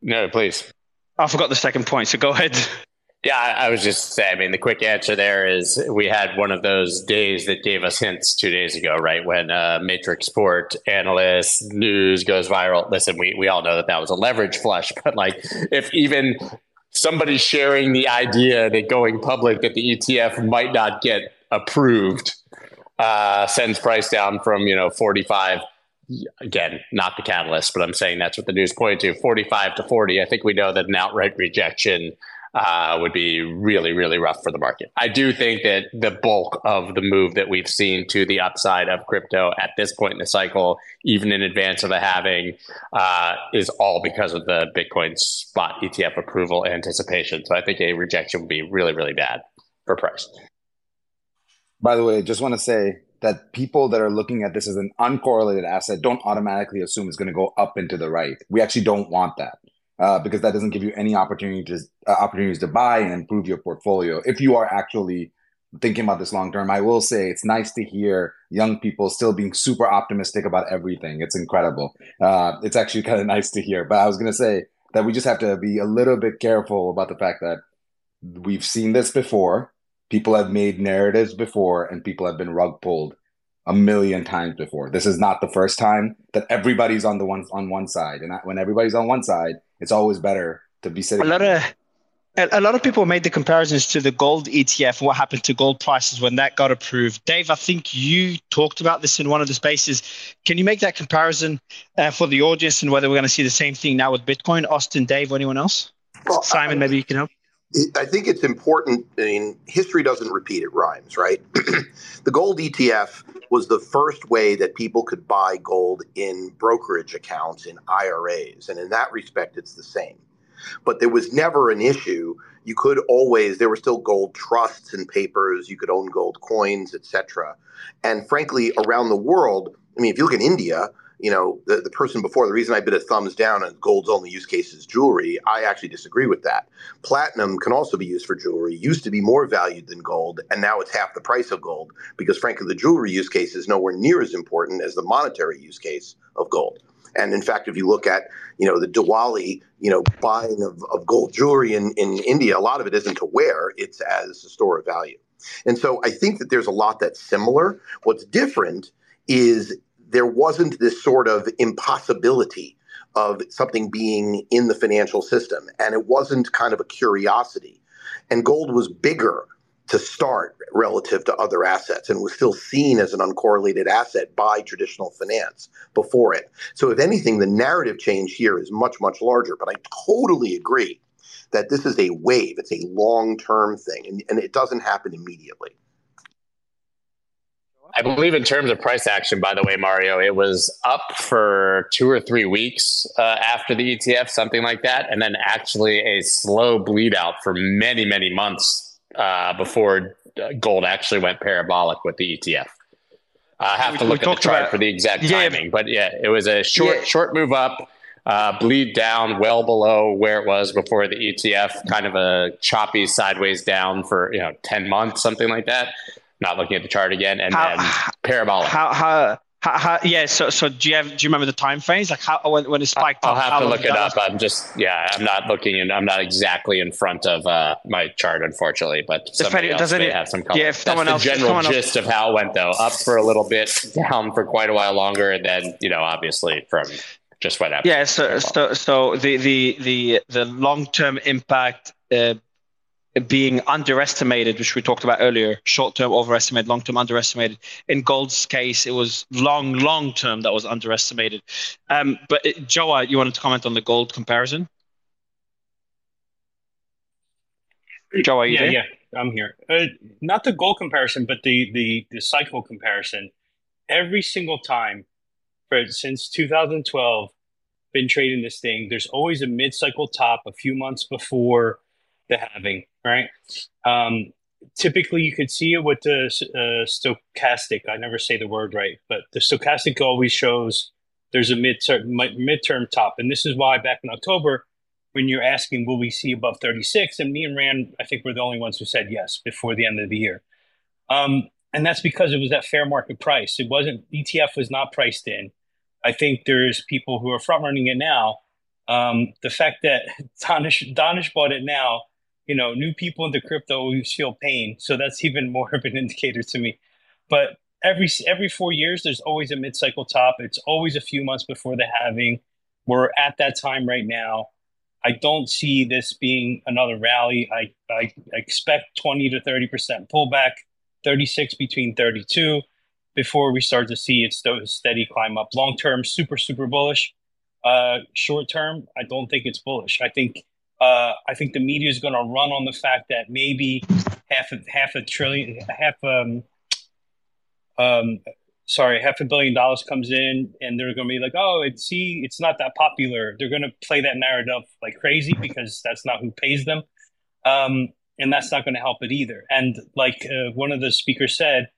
No, please. I forgot the second point, so go ahead. Yeah, I was just saying, I mean, the quick answer there is we had one of those days that gave us hints two days ago, right? When uh, Matrixport analyst news goes viral. Listen, we, we all know that that was a leverage flush, but like if even somebody sharing the idea that going public that the ETF might not get approved uh, sends price down from you know 45 again not the catalyst but i'm saying that's what the news pointed to 45 to 40 i think we know that an outright rejection uh, would be really really rough for the market. I do think that the bulk of the move that we've seen to the upside of crypto at this point in the cycle even in advance of the halving uh, is all because of the bitcoin spot etf approval anticipation. So i think a rejection would be really really bad for price. By the way, just want to say that people that are looking at this as an uncorrelated asset don't automatically assume it's going to go up into the right. We actually don't want that uh, because that doesn't give you any opportunity to, uh, opportunities to buy and improve your portfolio. If you are actually thinking about this long term, I will say it's nice to hear young people still being super optimistic about everything. It's incredible. Uh, it's actually kind of nice to hear. But I was going to say that we just have to be a little bit careful about the fact that we've seen this before People have made narratives before and people have been rug pulled a million times before. This is not the first time that everybody's on the one on one side. And when everybody's on one side, it's always better to be sitting. A lot of a lot of people made the comparisons to the gold ETF. What happened to gold prices when that got approved? Dave, I think you talked about this in one of the spaces. Can you make that comparison uh, for the audience and whether we're going to see the same thing now with Bitcoin? Austin, Dave, or anyone else? Well, Simon, I, maybe you can help. I think it's important. I mean, history doesn't repeat; it rhymes, right? the gold ETF was the first way that people could buy gold in brokerage accounts in IRAs, and in that respect, it's the same. But there was never an issue. You could always there were still gold trusts and papers. You could own gold coins, etc. And frankly, around the world, I mean, if you look at India, you know, the, the person before, the reason I bid a thumbs down on gold's only use case is jewelry, I actually disagree with that. Platinum can also be used for jewelry, used to be more valued than gold, and now it's half the price of gold because, frankly, the jewelry use case is nowhere near as important as the monetary use case of gold. And in fact, if you look at, you know, the Diwali, you know, buying of, of gold jewelry in, in India, a lot of it isn't to wear, it's as a store of value. And so I think that there's a lot that's similar. What's different is there wasn't this sort of impossibility of something being in the financial system. And it wasn't kind of a curiosity. And gold was bigger to start relative to other assets and was still seen as an uncorrelated asset by traditional finance before it. So, if anything, the narrative change here is much, much larger. But I totally agree that this is a wave, it's a long term thing, and, and it doesn't happen immediately. I believe in terms of price action, by the way, Mario, it was up for two or three weeks uh, after the ETF, something like that, and then actually a slow bleed out for many, many months uh, before gold actually went parabolic with the ETF. I have we, to look at the chart about, for the exact yeah, timing, but yeah, it was a short, yeah. short move up, uh, bleed down well below where it was before the ETF, kind of a choppy sideways down for you know ten months, something like that not looking at the chart again, and how, then parabolic. How, how, how, how, yeah, so so do you have do you remember the time frames like how when, when it spiked I'll up? have to look it up. I'm just yeah, I'm not looking and I'm not exactly in front of uh, my chart unfortunately, but somebody else may have some color. Yeah, if That's the else, general gist else. of how it went though. Up for a little bit, down for quite a while longer, and then you know obviously from just what happened. Yeah, so so so the the the the long term impact. Uh, being underestimated, which we talked about earlier, short term overestimated, long term underestimated. In gold's case, it was long, long term that was underestimated. Um, but it, Joe, you wanted to comment on the gold comparison? Joe, are you yeah, there? yeah, I'm here. Uh, not the gold comparison, but the the the cycle comparison. Every single time, for since 2012, been trading this thing. There's always a mid-cycle top a few months before the halving, right? Um, typically, you could see it with the uh, stochastic. I never say the word right, but the stochastic always shows there's a mid-term midterm top, and this is why back in October when you're asking, will we see above 36? And me and Ran, I think we're the only ones who said yes before the end of the year. Um, and that's because it was at fair market price. It wasn't, ETF was not priced in. I think there's people who are front running it now. Um, the fact that Danish, Danish bought it now, you know, new people into crypto always feel pain. So that's even more of an indicator to me. But every every four years, there's always a mid cycle top. It's always a few months before the halving. We're at that time right now. I don't see this being another rally. I, I expect 20 to 30% pullback, 36 between 32 before we start to see it steady climb up. Long term, super, super bullish. Uh, short term, I don't think it's bullish. I think uh, I think the media is going to run on the fact that maybe half a, half a trillion, half um, um, sorry, half a billion dollars comes in and they're going to be like, oh, it's see, it's not that popular. They're going to play that narrative like crazy because that's not who pays them. Um, and that's not going to help it either. And like uh, one of the speakers said,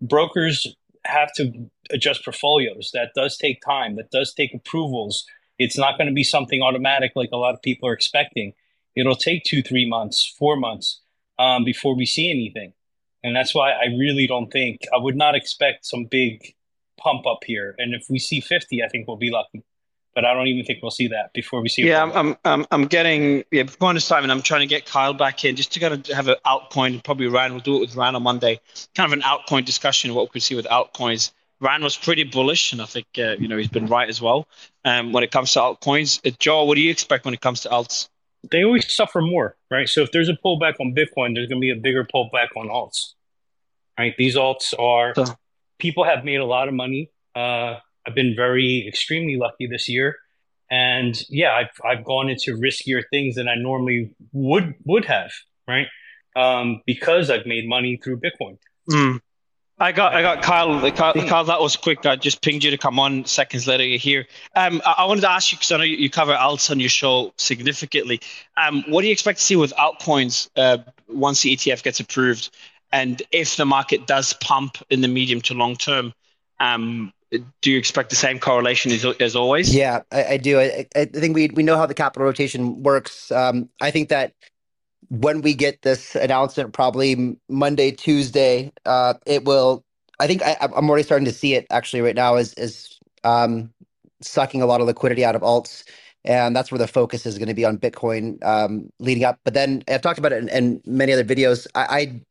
brokers have to adjust portfolios. That does take time. That does take approvals. It's not going to be something automatic like a lot of people are expecting. It'll take two, three months, four months um, before we see anything. And that's why I really don't think I would not expect some big pump up here. And if we see 50, I think we'll be lucky. But I don't even think we'll see that before we see. Yeah, I'm, I'm, I'm getting yeah. Bonus time, and I'm trying to get Kyle back in just to kind of have an altcoin. Probably Ryan We'll do it with Ryan on Monday. Kind of an altcoin discussion. Of what we could see with altcoins. Ryan was pretty bullish, and I think uh, you know he's been right as well. Um, when it comes to altcoins, uh, Joe, what do you expect when it comes to alts? They always suffer more, right? So if there's a pullback on Bitcoin, there's going to be a bigger pullback on alts right? These alts are people have made a lot of money. Uh, I've been very extremely lucky this year, and yeah, I've I've gone into riskier things than I normally would would have, right? Um, because I've made money through Bitcoin. Mm. I got I got Kyle, Kyle. Kyle, that was quick. I just pinged you to come on. Seconds later, you're here. Um, I, I wanted to ask you because I know you, you, cover alts on your show significantly. Um, what do you expect to see with altcoins uh, once the ETF gets approved? And if the market does pump in the medium to long term, um, do you expect the same correlation as, as always? Yeah, I, I do. I, I, think we we know how the capital rotation works. Um, I think that when we get this announcement, probably Monday, Tuesday, uh, it will. I think I, am already starting to see it actually right now is is um, sucking a lot of liquidity out of alts, and that's where the focus is going to be on Bitcoin um, leading up. But then I've talked about it in, in many other videos. I, I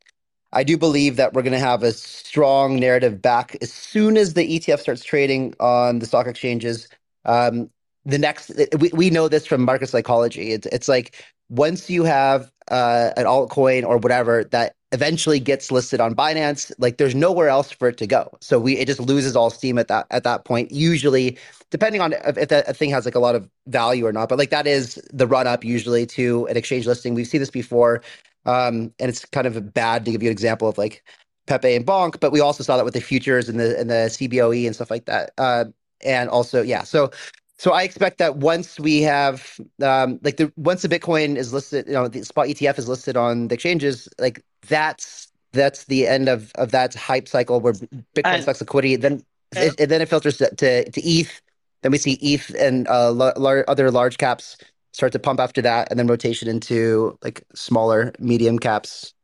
I do believe that we're going to have a strong narrative back as soon as the ETF starts trading on the stock exchanges. Um, the next, we, we know this from market psychology. It's it's like once you have uh, an altcoin or whatever that eventually gets listed on Binance, like there's nowhere else for it to go. So we it just loses all steam at that at that point. Usually, depending on if, that thing has like a lot of value or not, but like that is the run up usually to an exchange listing. We've seen this before. Um, and it's kind of bad to give you an example of like Pepe and Bonk, but we also saw that with the futures and the and the CBOE and stuff like that. Uh, and also, yeah, so so I expect that once we have um, like the once the Bitcoin is listed, you know, the spot ETF is listed on the exchanges, like that's that's the end of of that hype cycle where Bitcoin sucks liquidity. Then it, then it filters to, to, to ETH. Then we see ETH and uh, lar- other large caps start to pump after that, and then rotation into like smaller, medium caps.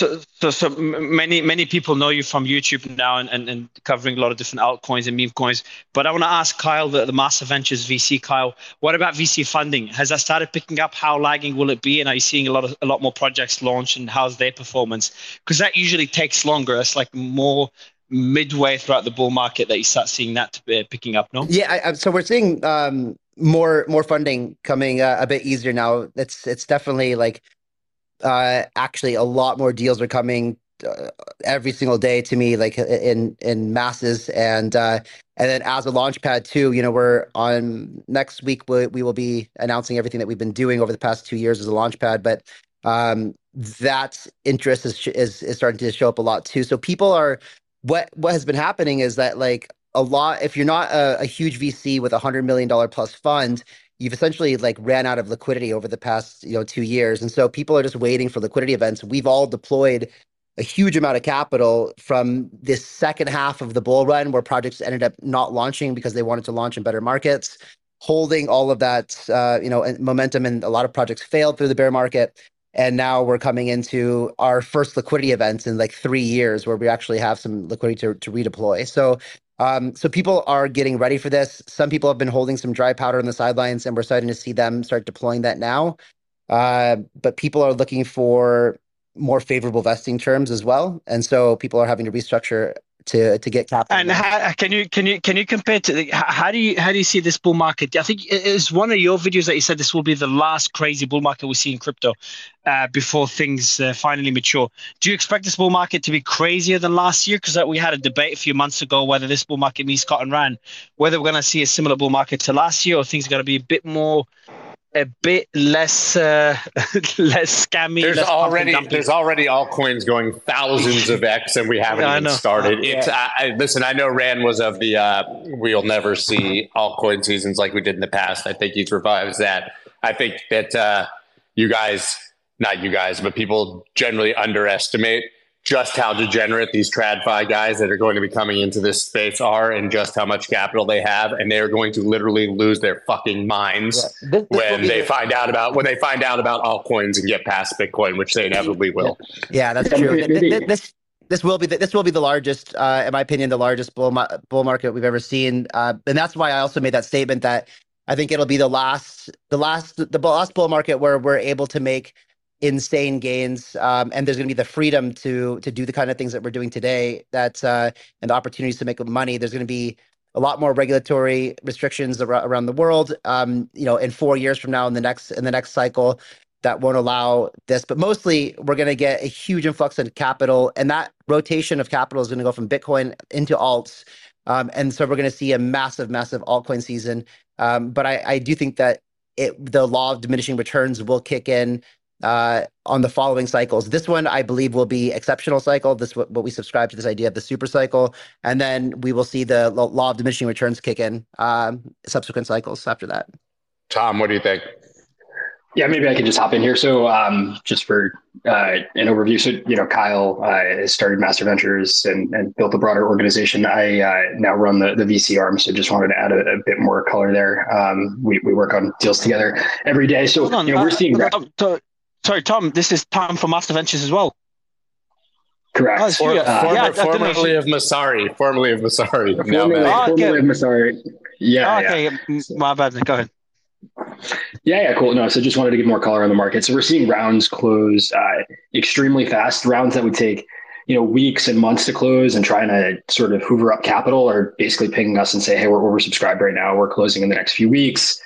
So, so, so many many people know you from YouTube now and, and, and covering a lot of different altcoins and meme coins. But I want to ask Kyle, the, the Master Ventures VC, Kyle, what about VC funding? Has that started picking up? How lagging will it be? And are you seeing a lot of a lot more projects launch? And how's their performance? Because that usually takes longer. It's like more midway throughout the bull market that you start seeing that uh, picking up. No. Yeah. I, so we're seeing um, more more funding coming uh, a bit easier now. It's it's definitely like uh, actually a lot more deals are coming uh, every single day to me, like in in masses, and uh, and then as a launchpad too, you know, we're on next week. We, we will be announcing everything that we've been doing over the past two years as a launchpad, but um, that interest is, is is starting to show up a lot too. So people are what what has been happening is that like a lot if you're not a, a huge VC with a hundred million dollar plus fund, you've essentially like ran out of liquidity over the past you know two years, and so people are just waiting for liquidity events. We've all deployed a huge amount of capital from this second half of the bull run where projects ended up not launching because they wanted to launch in better markets holding all of that uh, you know momentum and a lot of projects failed through the bear market. And now we're coming into our first liquidity events in like three years where we actually have some liquidity to, to redeploy. So so people are getting ready for this. Some people have been holding some dry powder on the sidelines and we're starting to see them start deploying that now. Uh, but people are looking for more favorable vesting terms as well. And so people are having to restructure to to get capital. And how, can you can you can you compare to the, how do you how do you see this bull market? I think it's one of your videos that you said this will be the last crazy bull market we see in crypto uh, before things uh, finally mature. Do you expect this bull market to be crazier than last year? Because uh, we had a debate a few months ago whether this bull market means Scott and Ran, whether we're going to see a similar bull market to last year or things are going to be a bit more a bit less uh, less scammy. There's less already there's already altcoins going thousands of X, and we haven't Yeah, even know. started. Yeah. It's I, I, listen. I know Ran was of the uh, we'll never see altcoin seasons like we did in the past. I think he's revives that. I think that uh, you guys, not you guys, but people generally underestimate just how degenerate these TradFi guys that are going to be coming into this space are, and just how much capital they have, and they are going to literally lose their fucking minds This- this when they the- find out about when they find out about altcoins and get past Bitcoin, which they inevitably will. Yeah, that's true. maybe- Th- th- This this will be the, this will be the largest, uh, in my opinion, the largest bull bull market we've ever seen, uh, and that's why I also made that statement that I think it'll be the last the last the last bull market where we're able to make insane gains, um, and there's going to be the freedom to to do the kind of things that we're doing today. That uh, and the opportunities to make money. There's going to be a lot more regulatory restrictions ar- around the world. Um, you know, in four years from now, in the next in the next cycle, that won't allow this. But mostly, we're going to get a huge influx of capital, and that rotation of capital is going to go from Bitcoin into alts. Um, and so we're going to see a massive, massive altcoin season. Um, but I, I do think that it, the law of diminishing returns will kick in uh, on the following cycles. This one, I believe, will be exceptional cycle. This what what we subscribe to this idea of the super cycle, and then we will see the law of diminishing returns kick in um, subsequent cycles after that. Tom, what do you think? Yeah, maybe I can just hop in here. So, um, just for uh, an overview, so you know, Kyle uh, has started Master Ventures and, and built a broader organization. I uh, now run the, the VC arm, so just wanted to add a, a bit more color there. Um, we we work on deals together every day, so on, you know, we're uh, seeing uh, to- sorry, Tom. This is Tom from Master Ventures as well. correct. Oh, it's. For, Uh, former- yeah, I know. formerly of Messari, formerly of Messari. Now Formerly, back. Oh, okay. formerly of Messari. Yeah, Oh, okay, m- my bad. Go ahead. Yeah, yeah, cool. No, so just wanted to give more color on the market. So we're seeing rounds close uh, extremely fast. Rounds that would take, you know, weeks and months to close, and trying to sort of hoover up capital are basically pinging us and say, "Hey, we're oversubscribed right now. We're closing in the next few weeks."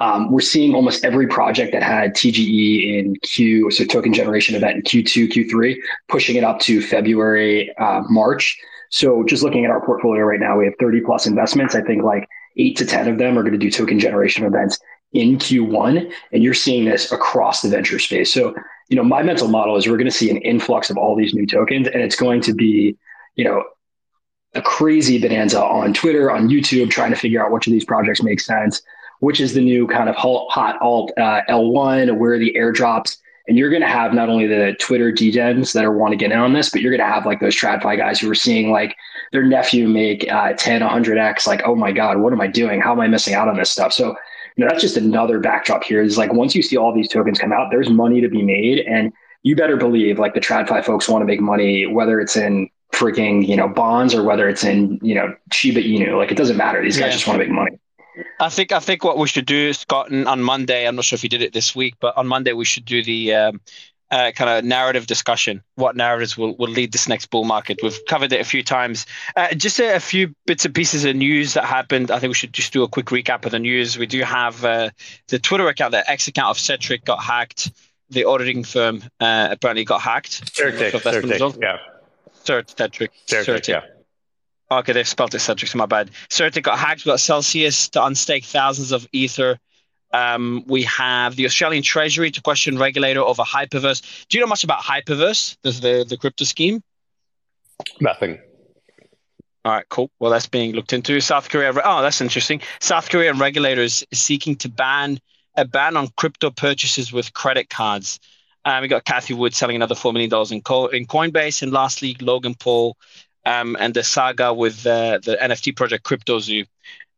Um, we're seeing almost every project that had TGE in Q, so token generation event in Q2, Q3, pushing it up to February, uh, March. So just looking at our portfolio right now, we have 30 plus investments. I think like eight to 10 of them are going to do token generation events in Q1. And you're seeing this across the venture space. So, you know, my mental model is we're going to see an influx of all these new tokens and it's going to be, you know, a crazy bonanza on Twitter, on YouTube, trying to figure out which of these projects make sense, which is the new kind of hot, hot alt uh, L1, where are the airdrops. And you're going to have not only the Twitter degens that are want to get in on this, but you're going to have like those TradFi guys who are seeing like their nephew make uh, 10, 100x. Like, oh my God, what am I doing? How am I missing out on this stuff? So, you know, that's just another backdrop here. Is like once you see all these tokens come out, there's money to be made, and you better believe like the TradFi folks want to make money, whether it's in freaking you know bonds or whether it's in you know Shiba Inu. Like it doesn't matter. These guys Yeah. just want to make money. I think I think what we should do, Scott, on Monday. I'm not sure if you did it this week, but on Monday we should do the um, uh, kind of narrative discussion. What narratives will, will lead this next bull market? We've covered it a few times. Uh, just a, a few bits and pieces of news that happened. I think we should just do a quick recap of the news. We do have uh, the Twitter account, the X account of Cetric got hacked. the auditing firm uh, apparently got hacked. CertiK, CertiK, yeah. Cert, CertiK, CertiK. yeah. Okay, they've spelled it Cedric, so my bad. CertiK got hacked. We've got Celsius to unstake thousands of Ether. Um, we have the Australian Treasury to question regulator over Hyperverse. Do you know much about Hyperverse, the, the, the crypto scheme? Nothing. All right, cool. Well, that's being looked into. South Korea. Oh, that's interesting. South Korean regulators seeking to ban a ban on crypto purchases with credit cards. Um, we got Cathie Wood selling another four million dollars in, Co- in Coinbase, and lastly, Logan Paul um, and the saga with uh, the NFT project CryptoZoo.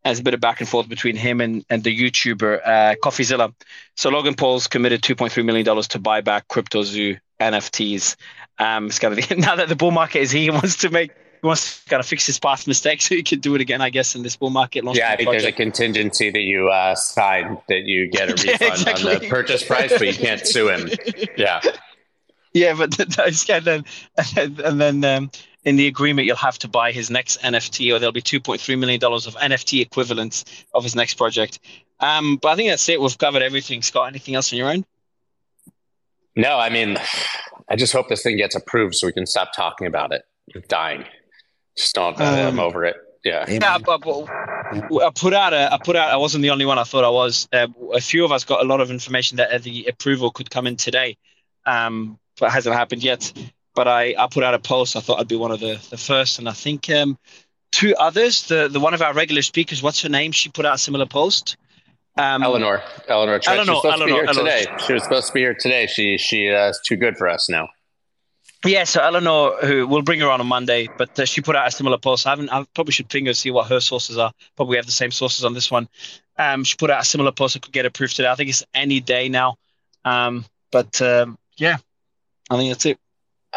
As a bit of back and forth between him and, and the YouTuber uh, CoffeeZilla. So Logan Paul's committed $2.3 million to buy back CryptoZoo NFTs. Um, it's kind of the, now that the bull market is here, he wants to make he wants to kind of fix his past mistakes so he can do it again, I guess, in this bull market. launch Yeah, I think there's a contingency that you uh, sign that you get a Yeah, refund on the purchase price, but you can't sue him. Yeah. Yeah, but that's and then and then um, in the agreement you'll have to buy his next NFT, or there'll be two point three million dollars of NFT equivalents of his next project. Um, but I think that's it. We've covered everything. Scott, anything else on your own? No, I mean, I just hope this thing gets approved so we can stop talking about it. I'm dying. Just don't. I'm Um, over it. Yeah. Yeah, but, but I put out a, I put out. I wasn't the only one. I thought I was. Uh, a few of us got a lot of information that uh, the approval could come in today, um, but it hasn't happened yet. But I, I put out a post. I thought I'd be one of the, the first, and I think um, two others. The the one of our regular speakers. What's her name? She put out a similar post. Um, Eleanor, Eleanor, Terrett. Eleanor, she was supposed to be Eleanor, here Eleanor. today. She was supposed to be here today. She she uh, is too good for us now. Yeah, so Eleanor, who we'll bring her on on Monday, but uh, she put out a similar post. I haven't. I probably should ping her see what her sources are. Probably have the same sources on this one. Um, she put out a similar post that could get approved today. I think it's any day now. Um, but um, yeah, I think that's it.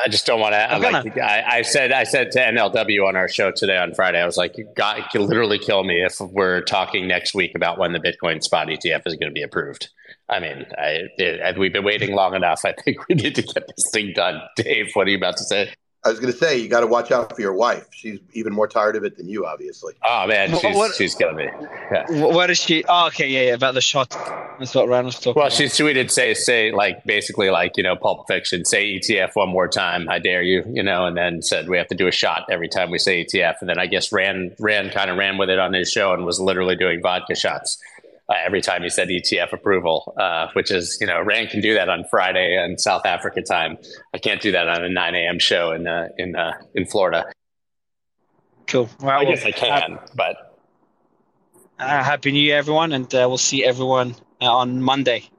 I just don't want to. Like, I, I said, I said to NLW on our show today on Friday, I was like, God, it could literally kill me if we're talking next week about when the Bitcoin spot ETF is going to be approved. I mean, I, it, we've been waiting long enough. I think we need to get this thing done. Dave, what are you about to say? I was going to say you got to watch out for your wife. She's even more tired of it than you, obviously. Oh man, What- she's what- she's killing me. Yeah. What is she? Oh, okay, yeah, yeah, about the shot. That's what Ryan was talking Well, about. she tweeted, say, say, like, basically, like, you know, Pulp Fiction, say ETF one more time, I dare you, you know, and then said we have to do a shot every time we say ETF. And then I guess ran, ran, kind of ran with it on his show and was literally doing vodka shots uh, every time he said ETF approval, uh, which is, you know, Ran can do that on Friday in South Africa time. I can't do that on a 9 a.m. show in, uh, in, uh, in Florida. Cool. Well, I guess I can, but Uh, happy New Year, everyone, and uh, we'll see everyone uh, on Monday.